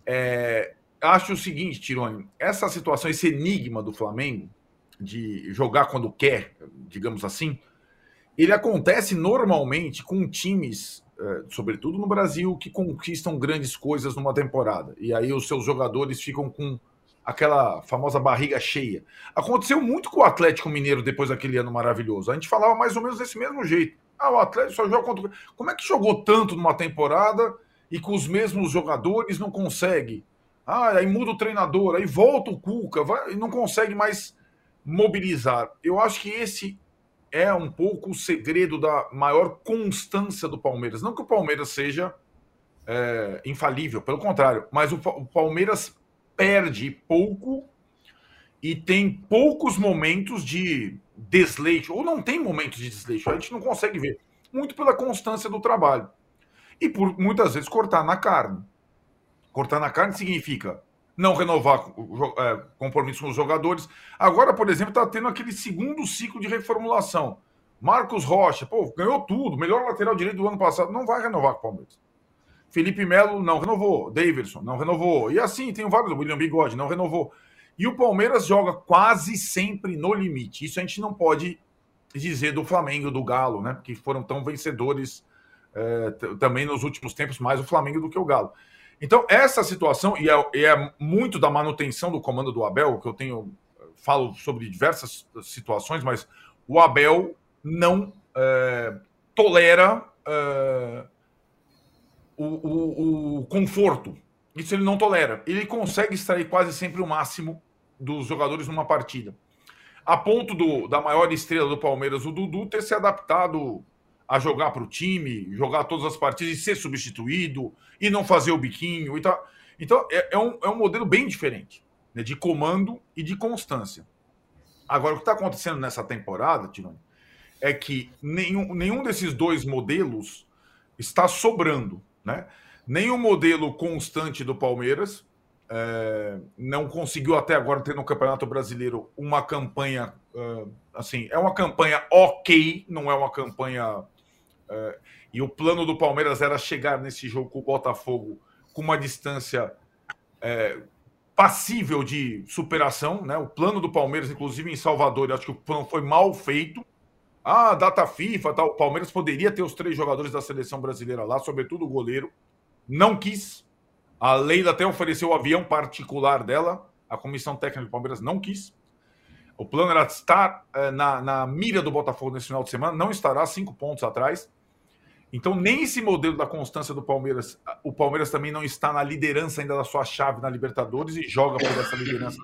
É, acho o seguinte, Tironi, essa situação, esse enigma do Flamengo de jogar quando quer, digamos assim, ele acontece normalmente com times, é, sobretudo no Brasil, que conquistam grandes coisas numa temporada. E aí os seus jogadores ficam com aquela famosa barriga cheia. Aconteceu muito com o Atlético Mineiro depois daquele ano maravilhoso. A gente falava mais ou menos desse mesmo jeito. Ah, o Atlético só joga contra. Como é que jogou tanto numa temporada e com os mesmos jogadores não consegue? Ah, aí muda o treinador, aí volta o Cuca, vai, e não consegue mais mobilizar. Eu acho que esse é um pouco o segredo da maior constância do Palmeiras. Não que o Palmeiras seja é, infalível, pelo contrário, mas o, o Palmeiras perde pouco e tem poucos momentos de desleixo, ou não tem momentos de desleixo, a gente não consegue ver. Muito pela constância do trabalho. E por muitas vezes cortar na carne. Cortar na carne significa não renovar é, compromisso com os jogadores. Agora, por exemplo, está tendo aquele segundo ciclo de reformulação. Marcos Rocha, pô, ganhou tudo, melhor lateral direito do ano passado, não vai renovar com o Palmeiras. Felipe Melo não renovou. Davidson não renovou. E assim, tem vários. William Bigode não renovou. E o Palmeiras joga quase sempre no limite. Isso a gente não pode dizer do Flamengo, do Galo, né? Que foram tão vencedores é, também nos últimos tempos, mais o Flamengo do que o Galo. Então, essa situação, e é, é, muito da manutenção do comando do Abel, que eu tenho, falo sobre diversas situações, mas o Abel não é, tolera é, o, o, o conforto. Isso ele não tolera. Ele consegue extrair quase sempre o máximo dos jogadores numa partida. A ponto do, da maior estrela do Palmeiras, o Dudu, ter se adaptado a jogar para o time, jogar todas as partidas e ser substituído e não fazer o biquinho e tal. Então, é, é, um, é um modelo bem diferente né, de comando e de constância. Agora, o que está acontecendo nessa temporada, Tirone, é que nenhum, nenhum desses dois modelos está sobrando. Né? Nem o modelo constante do Palmeiras é, não conseguiu até agora ter no Campeonato Brasileiro uma campanha assim, é uma campanha ok, não é uma campanha. É, e o plano do Palmeiras era chegar nesse jogo com o Botafogo com uma distância é, passível de superação, né? O plano do Palmeiras, inclusive em Salvador, eu acho que o plano foi mal feito. Ah, data FIFA, tal. O Palmeiras poderia ter os três jogadores da seleção brasileira lá, sobretudo o goleiro. Não quis. A Leila até ofereceu o avião particular dela. A comissão técnica do Palmeiras não quis. O plano era estar é, na, na mira do Botafogo nesse final de semana, não estará cinco pontos atrás. Então, nem esse modelo da constância do Palmeiras, o Palmeiras também não está na liderança ainda da sua chave na Libertadores e joga por essa liderança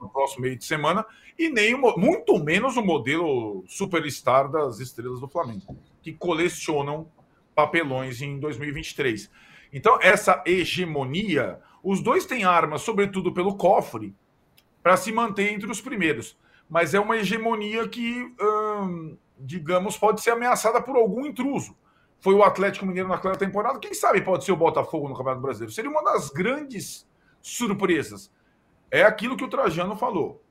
no próximo meio de semana, e nem muito menos o modelo superstar das estrelas do Flamengo, que colecionam papelões em 2023. Então, essa hegemonia, os dois têm armas, sobretudo pelo cofre, para se manter entre os primeiros. Mas é uma hegemonia que, hum, digamos, pode ser ameaçada por algum intruso. Foi o Atlético Mineiro naquela temporada, quem sabe pode ser o Botafogo no Campeonato Brasileiro. Seria uma das grandes surpresas. É aquilo que o Trajano falou.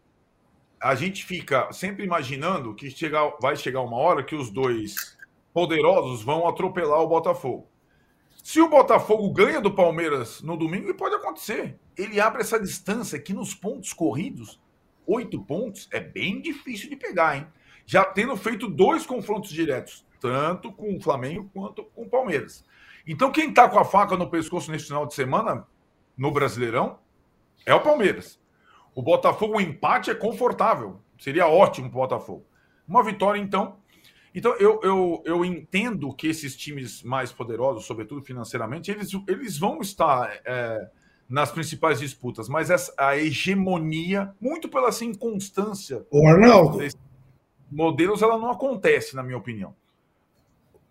A gente fica sempre imaginando que vai chegar uma hora que os dois poderosos vão atropelar o Botafogo. Se o Botafogo ganha do Palmeiras no domingo, pode acontecer. Ele abre essa distância que nos pontos corridos, oito pontos, é bem difícil de pegar, hein? Já tendo feito dois confrontos diretos, tanto com o Flamengo quanto com o Palmeiras. Então, quem está com a faca no pescoço nesse final de semana, no Brasileirão, é o Palmeiras. O Botafogo, o empate é confortável. Seria ótimo para o Botafogo. Uma vitória, então, então, eu, eu, eu entendo que esses times mais poderosos, sobretudo financeiramente, eles, eles vão estar é, nas principais disputas, mas essa, a hegemonia, muito pela assim, inconstância. O Arnaldo. Modelos, ela não acontece, na minha opinião.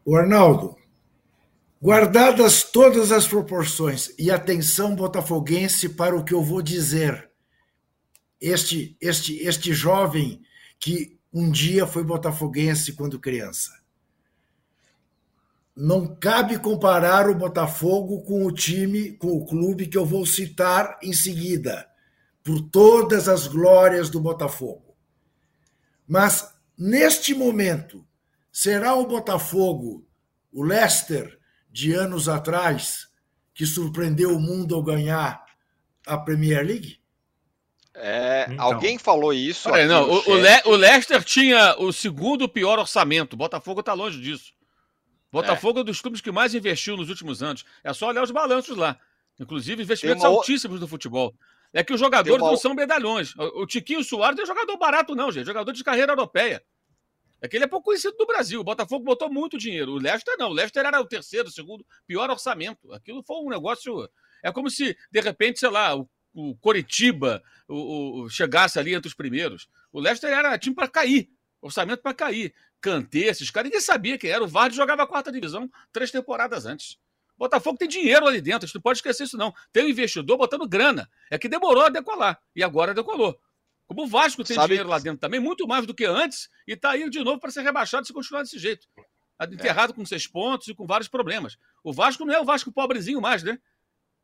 O Arnaldo, guardadas todas as proporções e atenção botafoguense para o que eu vou dizer. Este, este, este jovem que um dia foi botafoguense quando criança. Não cabe comparar o Botafogo com o time, com o clube que eu vou citar em seguida, por todas as glórias do Botafogo. Mas, neste momento, será o Botafogo, o Leicester de anos atrás, que surpreendeu o mundo ao ganhar a Premier League? É, então. Alguém falou isso. Peraí, não, o, o, Le, o, Leicester tinha o segundo pior orçamento. O Botafogo está longe disso. O Botafogo é. é. um dos clubes que mais investiu nos últimos anos. É só olhar os balanços lá. Inclusive, investimentos uma... altíssimos no futebol. É que os jogadores uma... não são medalhões. O, o Tiquinho Soares não é jogador barato, não, gente. Jogador de carreira europeia. É que ele é pouco conhecido no Brasil. O Botafogo botou muito dinheiro. O Leicester não. O Leicester era o terceiro, o segundo pior orçamento. Aquilo foi um negócio. É como se, de repente, sei lá, o o Coritiba o, o, chegasse ali entre os primeiros. O Leicester era time para cair, orçamento para cair. Cantê, esses caras, ninguém sabia quem era. O Vardy jogava a quarta divisão três temporadas antes. Botafogo tem dinheiro ali dentro, a gente não pode esquecer isso, não. Tem um investidor botando grana. É que demorou a decolar. E agora decolou. Como o Vasco tem Sabe... dinheiro lá dentro também, muito mais do que antes, e está aí de novo para ser rebaixado se continuar desse jeito. Enterrado é. com seis pontos e com vários problemas. O Vasco não é o Vasco pobrezinho mais, né?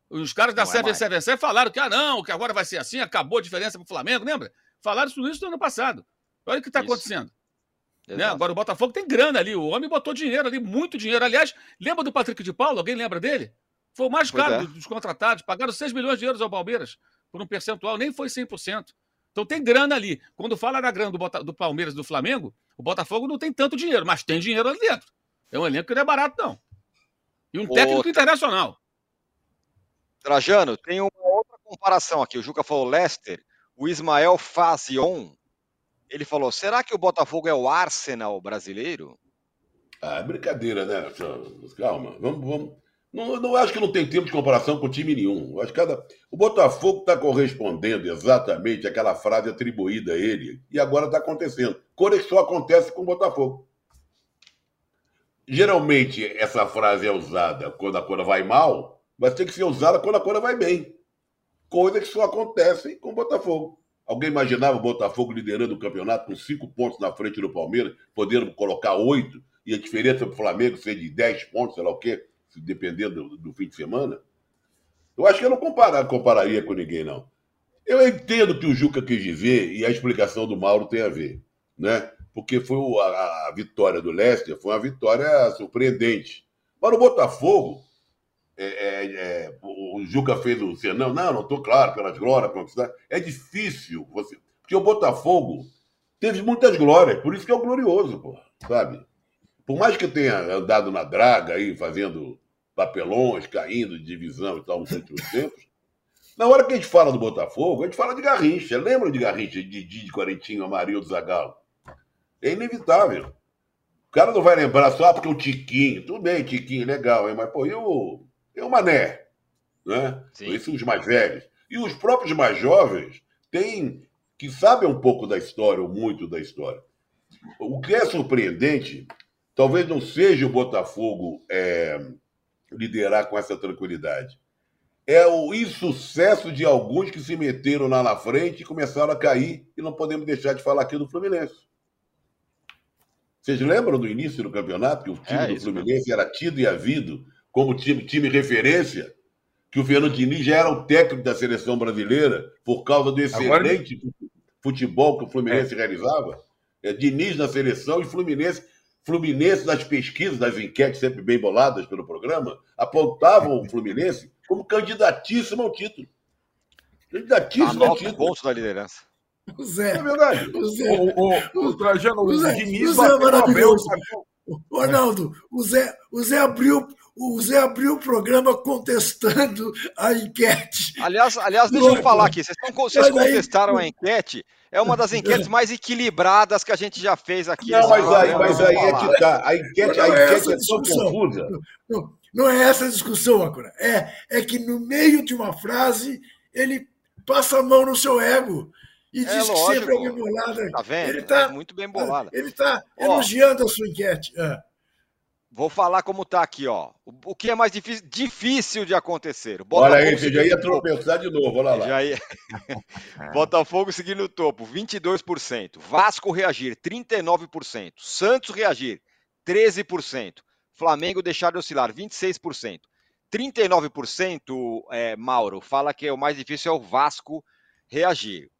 Os caras da CVCVC é falaram que, ah, não, que agora vai ser assim, acabou a diferença para o Flamengo, lembra? Falaram tudo isso no ano passado. Olha o que está acontecendo. Né? Agora o Botafogo tem grana ali, o homem botou dinheiro ali, muito dinheiro. Aliás, lembra do Patrick de Paulo? Alguém lembra dele? Foi o mais caro é. dos contratados, pagaram 6 milhões de euros ao Palmeiras por um percentual, nem foi 100%. Então tem grana ali. Quando fala na grana do, Bota, do Palmeiras e do Flamengo, o Botafogo não tem tanto dinheiro, mas tem dinheiro ali dentro. É um elenco que não é barato, não. E um técnico internacional. Trajano, tem uma outra comparação aqui. O Juca falou Leicester, o Ismael Fazion, ele falou: será que o Botafogo é o Arsenal brasileiro? Ah, é brincadeira, né? Calma, vamos. vamos. Não, não acho que não tem tempo de comparação com time nenhum. acho que cada... O Botafogo está correspondendo exatamente àquela frase atribuída a ele. E agora está acontecendo. Coisa que só acontece com o Botafogo. Geralmente, essa frase é usada quando a coisa vai mal, vai ter que ser usada quando a coisa vai bem. Coisa que só acontece com o Botafogo. Alguém imaginava o Botafogo liderando o campeonato com cinco pontos na frente do Palmeiras, podendo colocar oito, e a diferença para o Flamengo ser de dez pontos, sei lá o quê, dependendo do, do fim de semana? Eu acho que eu não comparar, compararia com ninguém, não. Eu entendo que o Juca quis dizer e a explicação do Mauro tem a ver, né? Porque foi a, a vitória do Leicester foi uma vitória surpreendente. Para o Botafogo, é, é, é, o Juca fez o Senão, não, não estou claro, pelas glórias, conquistar. É difícil você. Porque o Botafogo teve muitas glórias, por isso que é o glorioso, pô, sabe? Por mais que tenha andado na draga aí, fazendo papelões, caindo de divisão e tal nos últimos tempos, Na hora que a gente fala do Botafogo, a gente fala de Garrincha. Lembra de Garrincha, de Didi, de Quarentinho, Amarildo, Zagallo? É inevitável. O cara não vai lembrar só porque o Tiquinho. Tudo bem, Tiquinho, legal, hein? mas pô, e o, e o Mané? Né? Esses os mais velhos. E os próprios mais jovens têm, que sabem um pouco da história, ou muito da história. O que é surpreendente, talvez não seja o Botafogo é, liderar com essa tranquilidade. É o insucesso de alguns que se meteram lá na frente e começaram a cair, e não podemos deixar de falar aqui do Fluminense. Vocês lembram do início do campeonato que o time é, do Fluminense mesmo. era tido e havido como time, time referência? Que o Fernando Diniz já era o técnico da seleção brasileira por causa do excelente Agora... futebol que o Fluminense é. realizava? É, Diniz na seleção e Fluminense Fluminense, nas pesquisas, nas enquetes sempre bem boladas pelo programa, apontavam o Fluminense como candidatíssimo ao título. Candidatíssimo ao título. pontos da liderança. O Zé. É verdade. O, Zé, o, o, o, Trajano, o, Zé, Diniz o Zé é maravilhoso. O Arnaldo, o Zé, o Zé abriu o Zé abriu o programa contestando a enquete. Aliás, aliás deixa eu falar aqui. Vocês, vocês contestaram a enquete é uma das enquetes mais equilibradas que a gente já fez aqui. Não, mas aí, mas aí é que tá. A enquete, a é enquete é tão confusa. Não, não, é essa a discussão, Acura. É, é que no meio de uma frase ele passa a mão no seu ego e é diz lógico. que sempre é bem bolada. Tá vendo? Ele tá, é muito bem bolada. Ele está elogiando a sua enquete. É. Vou falar como tá aqui, ó. O, que é mais difícil, difícil de acontecer. Olha aí, você já ia tropeçar de novo, olha lá. Já ia... Botafogo seguindo o topo, 22%. Vasco reagir, 39%. Santos reagir, 13%. Flamengo deixar de oscilar, 26%. 39%, é, Mauro, fala que o mais difícil é o Vasco reagir.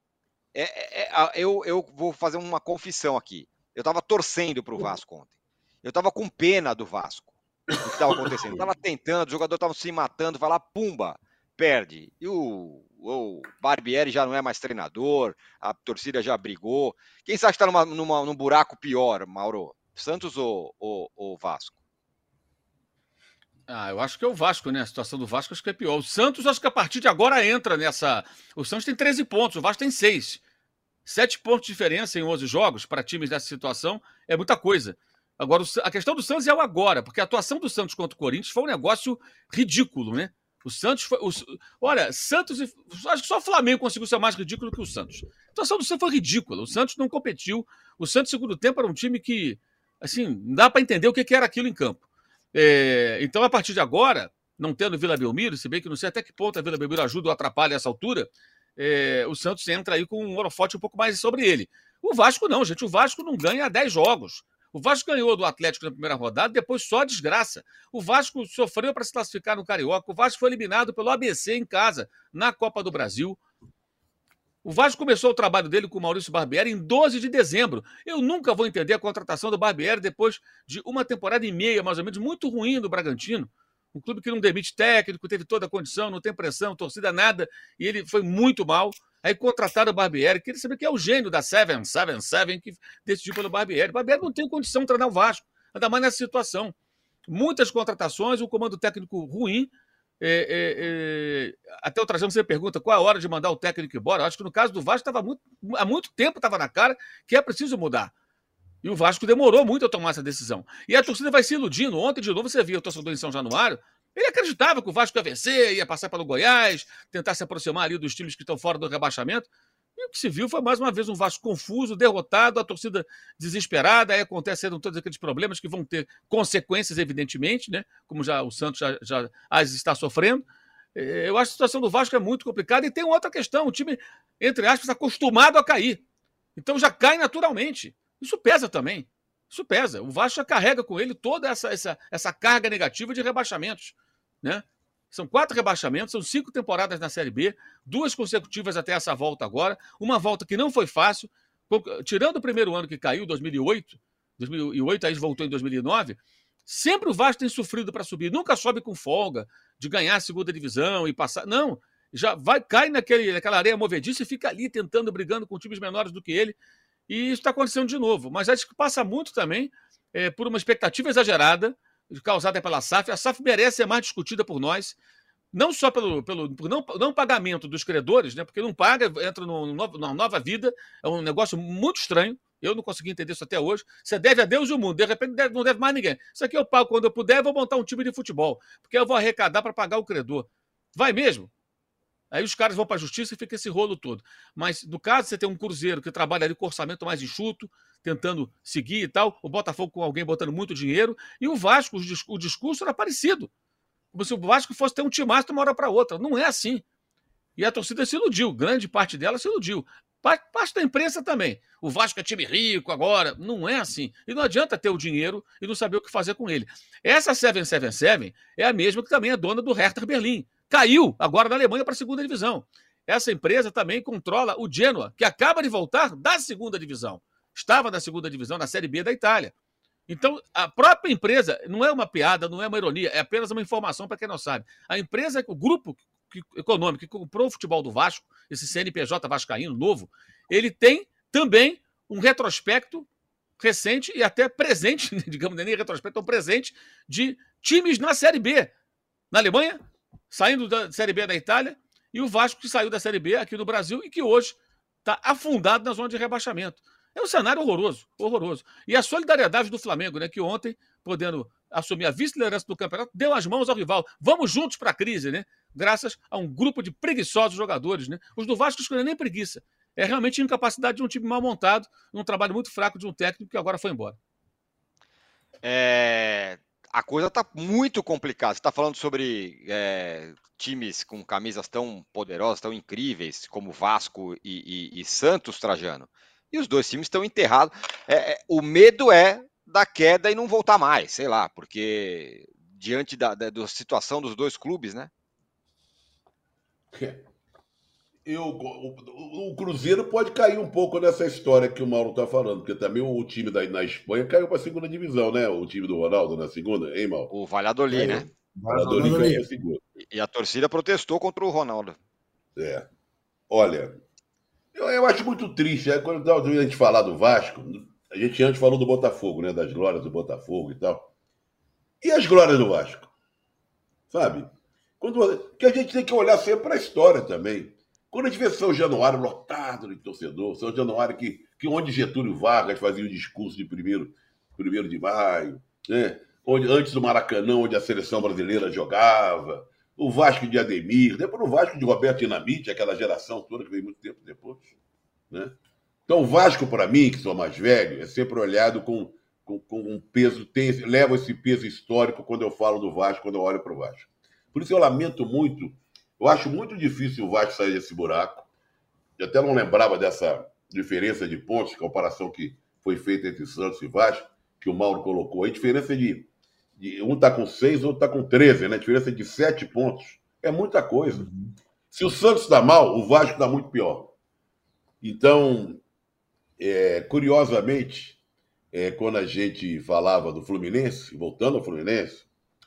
É, é, é eu, eu vou fazer uma confissão aqui. Eu estava torcendo para o Vasco ontem. Eu estava com pena do Vasco. O que estava acontecendo? Estava tentando, o jogador estava se matando, vai lá, pumba, perde. E o, o Barbieri já não é mais treinador, a torcida já brigou. Quem sabe que está numa, numa, num buraco pior, Mauro? Santos ou, ou, ou Vasco? Ah, eu acho que é o Vasco, né? A situação do Vasco acho que é pior. O Santos, acho que a partir de agora entra nessa. O Santos tem 13 pontos, o Vasco tem 6. Sete pontos de diferença em 11 jogos para times nessa situação é muita coisa. Agora, a questão do Santos é o agora, porque a atuação do Santos contra o Corinthians foi um negócio ridículo, né? O Santos foi. O, olha, Santos. Acho que só o Flamengo conseguiu ser mais ridículo que o Santos. A atuação do Santos foi ridícula. O Santos não competiu. O Santos, segundo tempo, era um time que. Assim, não dá para entender o que, que era aquilo em campo. É, então, a partir de agora, não tendo Vila Belmiro, se bem que não sei até que ponto a Vila Belmiro ajuda ou atrapalha essa altura, é, o Santos entra aí com um holofote um pouco mais sobre ele. O Vasco não, gente. O Vasco não ganha 10 jogos. O Vasco ganhou do Atlético na primeira rodada, depois só desgraça. O Vasco sofreu para se classificar no Carioca. O Vasco foi eliminado pelo ABC em casa, na Copa do Brasil. O Vasco começou o trabalho dele com o Maurício Barbieri em 12 de dezembro. Eu nunca vou entender a contratação do Barbieri depois de uma temporada e meia, mais ou menos, muito ruim do Bragantino. Um clube que não demite técnico, teve toda a condição, não tem pressão, torcida nada, e ele foi muito mal. Aí contrataram o Barbieri, queria saber quem é o gênio da 777 que decidiu pelo Barbieri. O Barbieri não tem condição de treinar o Vasco, ainda mais nessa situação. Muitas contratações, um comando técnico ruim. É, é, é... Até o Trajano você pergunta qual é a hora de mandar o técnico embora. Eu acho que no caso do Vasco, tava muito, há muito tempo estava na cara que é preciso mudar. E o Vasco demorou muito a tomar essa decisão. E a torcida vai se iludindo. Ontem, de novo, você viu o torcedor em São Januário ele acreditava que o Vasco ia vencer, ia passar pelo Goiás, tentar se aproximar ali dos times que estão fora do rebaixamento. E o que se viu foi mais uma vez um Vasco confuso, derrotado, a torcida desesperada. Aí aconteceram todos aqueles problemas que vão ter consequências, evidentemente, né? como já o Santos já, já as está sofrendo. É, eu acho que a situação do Vasco é muito complicada. E tem outra questão: o time, entre aspas, acostumado a cair. Então já cai naturalmente. Isso pesa também. Isso pesa. O Vasco carrega com ele toda essa, essa, essa carga negativa de rebaixamentos. Né? São quatro rebaixamentos, são cinco temporadas na Série B, duas consecutivas até essa volta agora, uma volta que não foi fácil, tirando o primeiro ano que caiu, 2008, 2008 aí voltou em 2009, sempre o Vasco tem sofrido para subir, nunca sobe com folga de ganhar a segunda divisão e passar, não, já vai cai naquele, naquela areia movediça e fica ali tentando, brigando com times menores do que ele, e isso está acontecendo de novo. Mas acho que passa muito também é, por uma expectativa exagerada causada pela SAF. A SAF merece ser mais discutida por nós. não só pelo, pelo não, não pagamento dos credores, né? Porque não paga, entra numa nova vida, é um negócio muito estranho. Eu não consegui entender isso até hoje. Você deve a Deus e o mundo, de repente não deve mais ninguém. Isso aqui eu pago quando eu puder, vou montar um time de futebol, porque eu vou arrecadar para pagar o credor. Vai mesmo? Aí os caras vão para a justiça e fica esse rolo todo. Mas no caso, você tem um Cruzeiro que trabalha ali com orçamento mais enxuto, tentando seguir e tal, o Botafogo com alguém botando muito dinheiro, e o Vasco, o discurso era parecido. Como se o Vasco fosse ter um timaço de uma hora para outra. Não é assim. E a torcida se iludiu, grande parte dela se iludiu. Parte da imprensa também. O Vasco é time rico agora. Não é assim. E não adianta ter o dinheiro e não saber o que fazer com ele. Essa 777 é a mesma que também é dona do Hertha Berlim caiu agora na Alemanha para a segunda divisão. Essa empresa também controla o Genoa, que acaba de voltar da segunda divisão. Estava na segunda divisão, na Série B da Itália. Então, a própria empresa, não é uma piada, não é uma ironia, é apenas uma informação para quem não sabe. A empresa, o grupo econômico que comprou o futebol do Vasco, esse CNPJ Vascaíno novo, ele tem também um retrospecto recente e até presente, digamos, nem retrospecto, é um presente de times na Série B. Na Alemanha, saindo da Série B da Itália, e o Vasco que saiu da Série B aqui no Brasil e que hoje está afundado na zona de rebaixamento. É um cenário horroroso, horroroso. E a solidariedade do Flamengo, né, que ontem, podendo assumir a vice-liderança do campeonato, deu as mãos ao rival. Vamos juntos para a crise, né? Graças a um grupo de preguiçosos jogadores, né? Os do Vasco não é nem preguiça. É realmente incapacidade de um time mal montado, um trabalho muito fraco de um técnico que agora foi embora. É, a coisa está muito complicada. Você está falando sobre é, times com camisas tão poderosas, tão incríveis, como Vasco e, e, e Santos, Trajano. E os dois times estão enterrados. É, é, o medo é da queda e não voltar mais, sei lá, porque diante da, da, da situação dos dois clubes, né? Eu, o, o, Cruzeiro pode cair um pouco nessa história que o Mauro está falando, porque também o time da, na Espanha caiu para a segunda divisão, né? O time do Ronaldo na segunda, hein, Mauro? O Valladolid, né? Valladolid caiu para a segunda. E a torcida protestou contra o Ronaldo. É. Olha, eu, eu acho muito triste. É, quando a gente falar do Vasco, a gente antes falou do Botafogo, né? Das glórias do Botafogo e tal. E as glórias do Vasco? Sabe? Quando, que a gente tem que olhar sempre para a história também. Quando a gente vê São Januário lotado de torcedor, São Januário que, que onde Getúlio Vargas fazia o discurso de primeiro, primeiro de maio, né? onde, antes do Maracanã, onde a seleção brasileira jogava, o Vasco de Ademir, depois o Vasco de Roberto Dinamite, aquela geração toda que veio muito tempo depois. Né? Então, o Vasco, para mim, que sou mais velho, é sempre olhado com, com, com um peso, tem, leva esse peso histórico quando eu falo do Vasco, quando eu olho para o Vasco. Por isso eu lamento muito eu acho muito difícil o Vasco sair desse buraco. Eu até não lembrava dessa diferença de pontos, comparação que foi feita entre Santos e Vasco, que o Mauro colocou. A diferença de, de um está com seis, outro está com 13, né? A diferença de sete pontos. É muita coisa. Uhum. Se o Santos está mal, o Vasco está muito pior. Então, é, curiosamente, é, quando a gente falava do Fluminense, voltando ao Fluminense,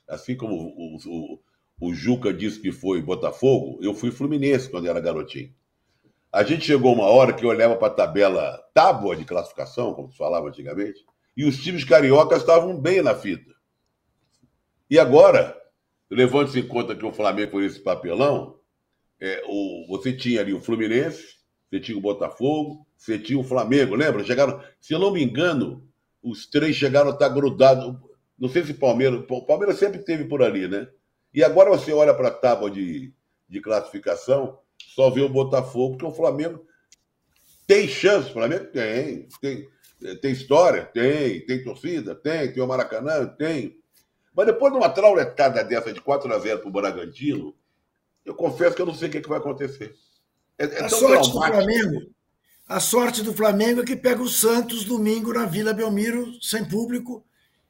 assim como o, o, o Juca disse que foi Botafogo, eu fui Fluminense quando era garotinho. A gente chegou uma hora que eu olhava para a tabela tábua de classificação, como se falava antigamente, e os times cariocas estavam bem na fita. E agora, levando-se em conta que o Flamengo foi esse papelão, é, o, você tinha ali o Fluminense, você tinha o Botafogo, você tinha o Flamengo, lembra? Chegaram, se eu não me engano, os três chegaram a estar grudados. Não sei se Palmeiras. O Palmeiras sempre teve por ali, né? E agora você olha para a tábua de, de classificação, só vê o Botafogo, porque o Flamengo tem chance. O Flamengo tem, tem, tem história, tem, tem torcida, tem, tem o Maracanã, tem. Mas depois de uma trauletada dessa de 4 a 0 para o Bragantino, eu confesso que eu não sei o que, é que vai acontecer. É, é a sorte do Flamengo. A sorte do Flamengo é que pega o Santos domingo na Vila Belmiro, sem público,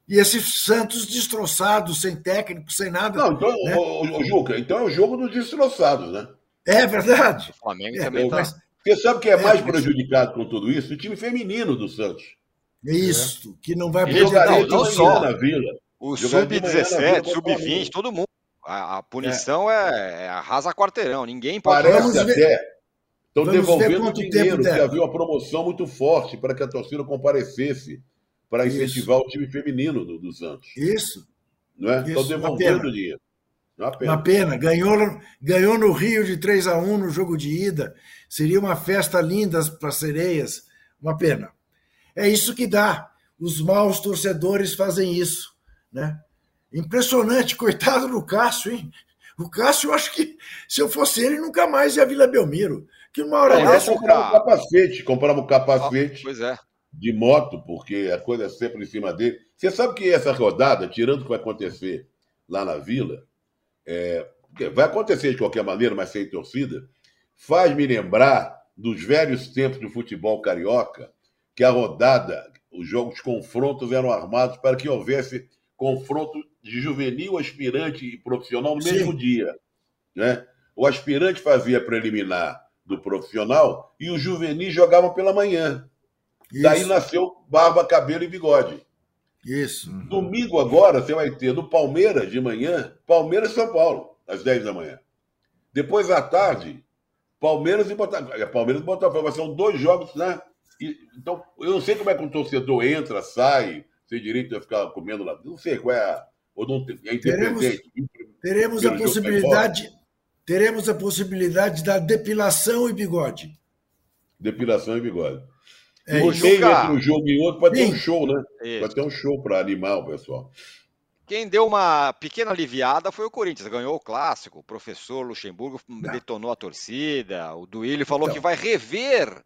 e esse Santos destroçado, sem técnico, sem nada. Não, então, né? o, o, Juca, então é o jogo dos destroçados, né? É verdade. O Flamengo é, também tá. Você sabe que é, é mais prejudicado com tudo isso? O time feminino do Santos. Isso, é. que não vai poder jogar não, só na Vila. O sub-17, sub-20, todo mundo. A, a punição é. é, é arrasa quarteirão, ninguém pode. Parece até. Estão devolvendo dinheiro, que havia uma promoção muito forte para que a torcida comparecesse para incentivar o time feminino do, do Santos. Isso. Não é? Estão devolvendo o dinheiro. Uma pena. Uma pena. Ganhou, ganhou no Rio de 3 a 1 no jogo de ida. Seria uma festa linda para sereias. Uma pena. É isso que dá. Os maus torcedores fazem isso. Né? Impressionante, coitado do Cássio, hein? O Cássio, eu acho que se eu fosse ele, nunca mais ia a Vila Belmiro. Que uma hora é, dessa. Comprava um capacete, comprava um capacete pois é. De moto, porque a coisa é sempre em cima dele. Você sabe que essa rodada, tirando o que vai acontecer lá na Vila, é, vai acontecer de qualquer maneira, mas sem torcida, faz me lembrar dos velhos tempos do futebol carioca, que a rodada, os jogos, os confrontos eram armados para que houvesse confronto de juvenil, aspirante e profissional no Sim. mesmo dia. Né? O aspirante fazia preliminar do profissional e os juvenis jogavam pela manhã. Isso. Daí nasceu barba, cabelo e bigode. Isso. Uhum. Domingo agora você vai ter no Palmeiras de manhã, Palmeiras e São Paulo, às 10 da manhã. Depois à tarde, Palmeiras e Botafogo. É, Palmeiras e Botafogo. São dois jogos, né? E, então, eu não sei como é que um torcedor entra, sai, sem direito de ficar comendo lá. Não sei qual é a. Ou não, é teremos, teremos a possibilidade. Teremos a possibilidade da depilação e bigode. Depilação e bigode. É, no meio entre um jogo e outro, pode Sim. ter um show, né? Isso. Pode ter um show para animar o pessoal. Quem deu uma pequena aliviada foi o Corinthians. Ganhou o clássico. O professor Luxemburgo Não. detonou a torcida. O Duílio falou então. que vai rever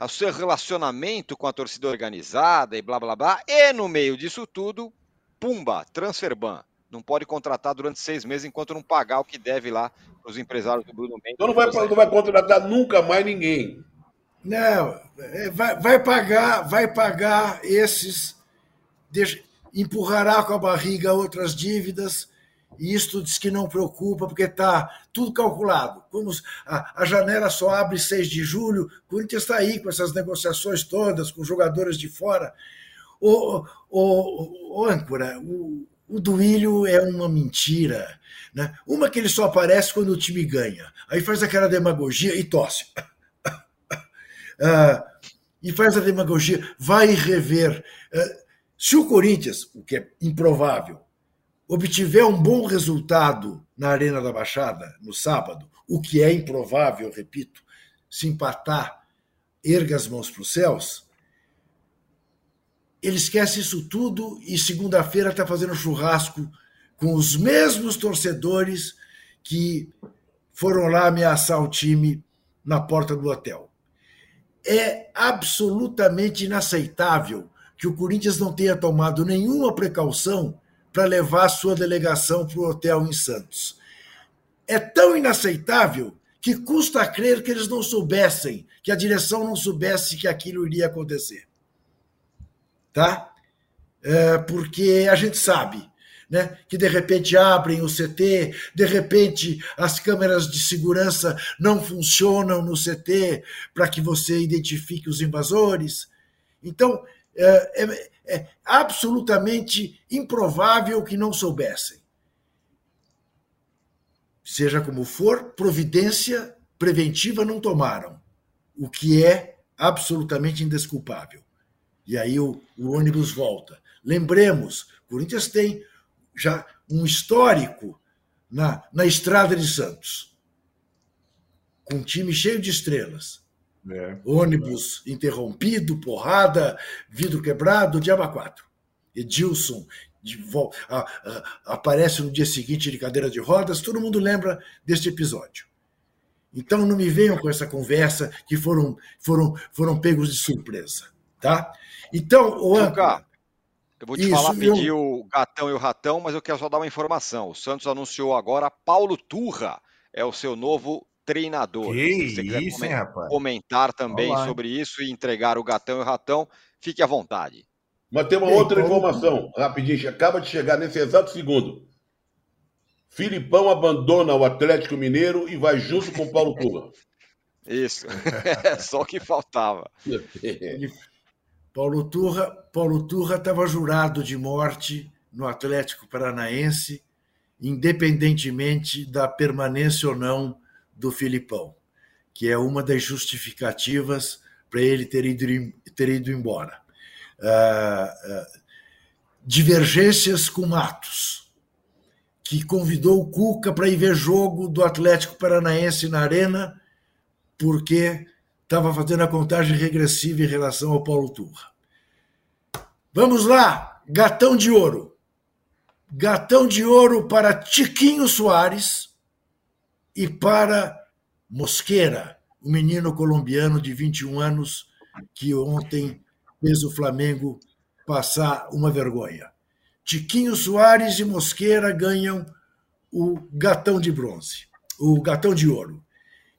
o seu relacionamento com a torcida organizada e blá blá blá. E no meio disso tudo, pumba, transfer ban. Não pode contratar durante seis meses enquanto não pagar o que deve lá para os empresários do Bruno Mendes. Então não vai, não vai contratar nunca mais ninguém. Não, é, vai, vai pagar, vai pagar esses, deixa, empurrará com a barriga outras dívidas, e isto diz que não preocupa, porque está tudo calculado. Como a, a, janela só abre 6 de julho, o Corinthians está aí com essas negociações todas, com jogadores de fora. O, o, o, âncora, o, o Duílio é uma mentira. Né? Uma que ele só aparece quando o time ganha. Aí faz aquela demagogia e tosse. Uh, e faz a demagogia, vai rever. Uh, se o Corinthians, o que é improvável, obtiver um bom resultado na Arena da Baixada no sábado, o que é improvável, repito, se empatar, erga as mãos para os céus, ele esquece isso tudo e segunda-feira está fazendo churrasco com os mesmos torcedores que foram lá ameaçar o time na porta do hotel é absolutamente inaceitável que o Corinthians não tenha tomado nenhuma precaução para levar sua delegação para o hotel em Santos. É tão inaceitável que custa crer que eles não soubessem, que a direção não soubesse que aquilo iria acontecer. Tá? É porque a gente sabe né? que de repente abrem o CT, de repente as câmeras de segurança não funcionam no CT para que você identifique os invasores. Então, é, é, é absolutamente improvável que não soubessem. Seja como for, providência preventiva não tomaram, o que é absolutamente indesculpável. E aí o, o ônibus volta. Lembremos, Corinthians tem já um histórico na, na estrada de Santos, com um time cheio de estrelas. É. Ônibus interrompido, porrada, vidro quebrado, diaba 4. Edilson de volta, a, a, aparece no dia seguinte de cadeira de rodas, todo mundo lembra deste episódio. Então não me venham com essa conversa que foram foram foram pegos de surpresa, tá? Então, o Anca, eu vou te Isso, falar, pedir eu... o gatão e o ratão, mas eu quero só dar uma informação. O Santos anunciou agora Paulo Turra é o seu novo treinador. Que Se você quiser isso, comentar, hein, comentar também Olá. sobre isso e entregar o gatão e o ratão, fique à vontade. Mas tem uma Ei, outra Paulo... informação, rapidinho, acaba de chegar nesse exato segundo. Filipão abandona o Atlético Mineiro e vai junto com o Paulo Turra. Isso, é só o que faltava. Paulo Turra Paulo Turra estava jurado de morte no Atlético Paranaense, independentemente da permanência ou não do Filipão, que é uma das justificativas para ele ter ido, ter ido embora. Uh, uh, divergências com Matos, que convidou o Cuca para ir ver jogo do Atlético Paranaense na Arena, porque estava fazendo a contagem regressiva em relação ao Paulo Turra. Vamos lá, gatão de ouro. Gatão de ouro para Tiquinho Soares e para Mosqueira, o menino colombiano de 21 anos que ontem fez o Flamengo passar uma vergonha. Tiquinho Soares e Mosqueira ganham o gatão de bronze, o gatão de ouro.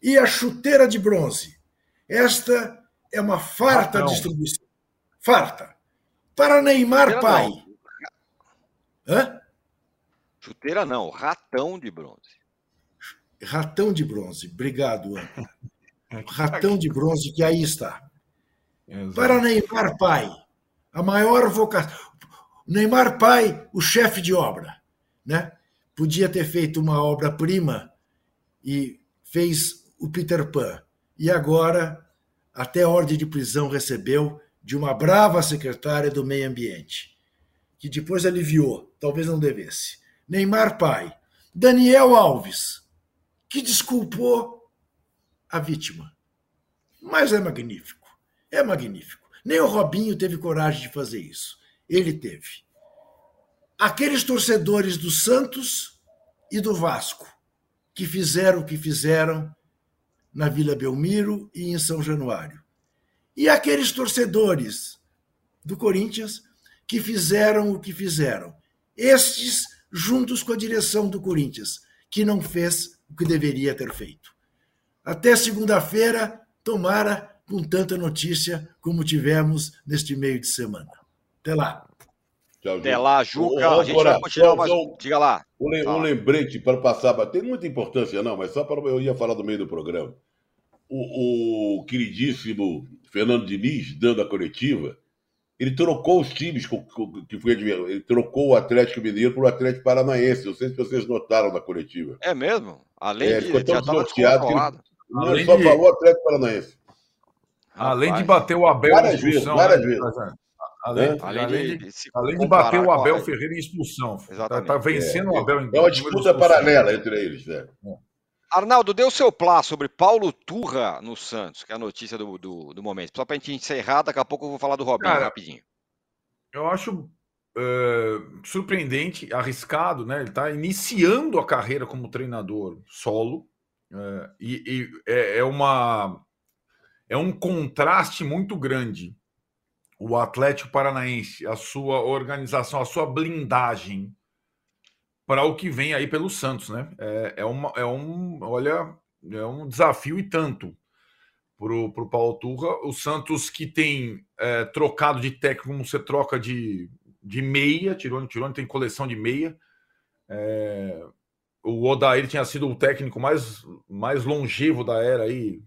E a chuteira de bronze. Esta é uma farta Ratão. distribuição. Farta. Para Neymar chuteira Pai. Não. Hã? Chuteira não, ratão de bronze. Ratão de bronze. Obrigado, Ana. Ratão de bronze que aí está. Exato. Para Neymar Pai, a maior vocação. Neymar Pai, o chefe de obra, né? Podia ter feito uma obra-prima e fez o Peter Pan. E agora, até ordem de prisão recebeu de uma brava secretária do Meio Ambiente, que depois aliviou, talvez não devesse. Neymar Pai. Daniel Alves, que desculpou a vítima. Mas é magnífico. É magnífico. Nem o Robinho teve coragem de fazer isso ele teve. Aqueles torcedores do Santos e do Vasco, que fizeram o que fizeram na Vila Belmiro e em São Januário. E aqueles torcedores do Corinthians que fizeram o que fizeram. Estes juntos com a direção do Corinthians, que não fez o que deveria ter feito. Até segunda-feira, tomara com tanta notícia como tivemos neste meio de semana. Até lá. Tchau, Até lá, Juca. Ô, a gente vai continuar mais... Diga lá. Um, um lembrete para passar. Tem muita importância, não, mas só para eu ia falar do meio do programa. O, o queridíssimo Fernando Diniz, dando a coletiva, ele trocou os times que foi ele trocou o Atlético Mineiro para o Atlético Paranaense. Não sei se vocês notaram na coletiva. É mesmo? Além é, de ficou tão desnorteado que ele, ele só de... falou Atlético Paranaense. Além de bater o Abel várias vezes, várias né? Além, além, além, de, além de bater o Abel Ferreira em expulsão. Está tá vencendo é, o Abel em É uma disputa paralela entre eles. Né? Arnaldo, dê o seu plá sobre Paulo Turra no Santos, que é a notícia do, do, do momento. Só para a gente encerrar, daqui a pouco eu vou falar do Robinho Cara, rapidinho. Eu acho uh, surpreendente, arriscado, né? Ele está iniciando a carreira como treinador solo. Uh, e, e é, é, uma é um contraste muito grande o Atlético Paranaense, a sua organização, a sua blindagem para o que vem aí pelo Santos, né? É, é, uma, é um, olha, é um desafio e tanto para o Paulo Turra. O Santos que tem é, trocado de técnico como você troca de, de meia, Tirone, Tirone tem coleção de meia. É, o Odair tinha sido o técnico mais, mais longevo da era aí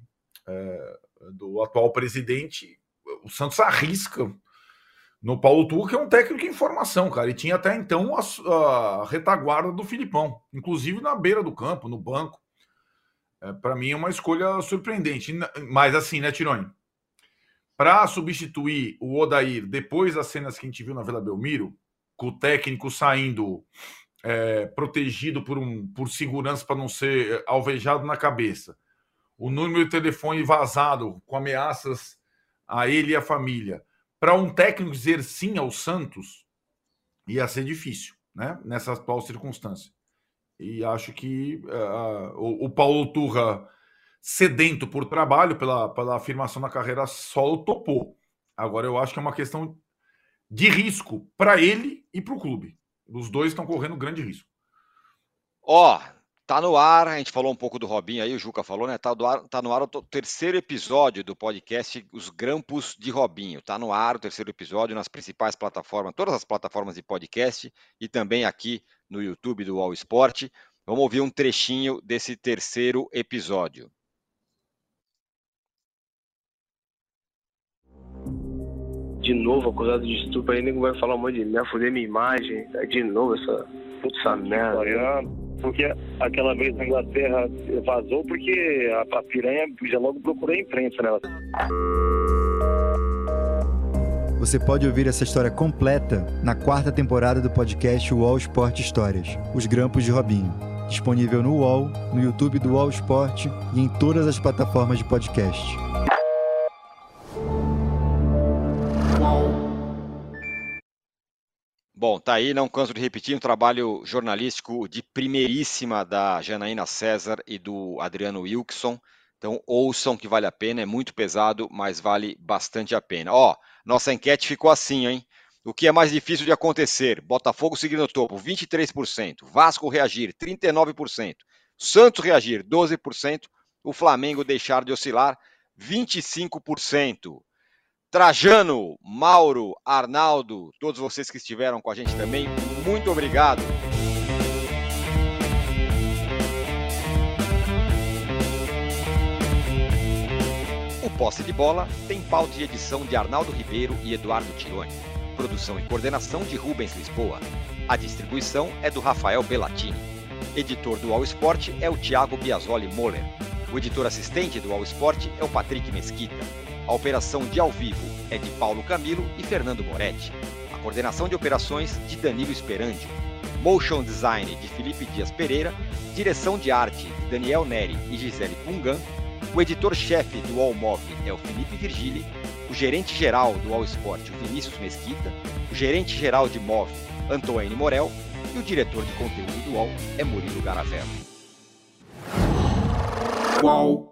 é, do atual presidente o Santos arrisca no Paulo Turra, que é um técnico em formação, cara. E tinha até então a, a retaguarda do Filipão, inclusive na beira do campo, no banco. É, para mim é uma escolha surpreendente. Mas assim, né, Tironi? Para substituir o Odair depois das cenas que a gente viu na Vila Belmiro, com o técnico saindo é, protegido por, um, por segurança para não ser é, alvejado na cabeça, o número de telefone vazado com ameaças a ele e a família. Para um técnico dizer sim ao Santos, ia ser difícil, né? Nessa atual circunstância. E acho que uh, o, o, Paulo Turra, sedento por trabalho, pela, pela afirmação na carreira solo, topou. Agora eu acho que é uma questão de risco para ele e para o clube. Os dois estão correndo grande risco. Ó, oh, Tá no ar, a gente falou um pouco do Robinho aí, o Juca falou, né? Tá, do ar, tá no ar o terceiro episódio do podcast Os Grampos de Robinho. Tá no ar o terceiro episódio nas principais plataformas, todas as plataformas de podcast e também aqui no YouTube do All Sport. Vamos ouvir um trechinho desse terceiro episódio. De novo, acusado de estupro, aí nego vai falar um monte de merda, foder minha imagem. De novo, essa, essa merda porque aquela vez na Inglaterra vazou porque a, a piranha já logo procurou a imprensa, né? Você pode ouvir essa história completa na quarta temporada do podcast UOL Sport Histórias, Os Grampos de Robinho. Disponível no UOL, no YouTube do UOL Sport e em todas as plataformas de podcast. Bom, tá aí, não canso de repetir, um trabalho jornalístico de primeiríssima da Janaína César e do Adriano Wilkson. Então ouçam que vale a pena, é muito pesado, mas vale bastante a pena. Ó, nossa enquete ficou assim, hein? O que é mais difícil de acontecer? Botafogo seguir no topo, 23%. Vasco reagir, 39%. Santos reagir, 12%. O Flamengo deixar de oscilar, 25%. Trajano, Mauro, Arnaldo, todos vocês que estiveram com a gente também, muito obrigado. O Posse de Bola tem pauta de edição de Arnaldo Ribeiro e Eduardo Tironi. Produção e coordenação de Rubens Lisboa. A distribuição é do Rafael Bellatini. Editor do All Sport é o Thiago Biasoli Moller. O editor assistente do All Sport é o Patrick Mesquita. A operação de ao vivo é de Paulo Camilo e Fernando Moretti. A coordenação de operações de Danilo Esperandio. Motion Design de Felipe Dias Pereira. Direção de arte de Daniel Neri e Gisele Pungan. O editor-chefe do All Mob é o Felipe Virgili. O gerente-geral do All Sport, o Vinícius Mesquita. O gerente-geral de MOV, Antoine Morel. E o diretor de conteúdo do UOL é Murilo Garavello. Qual?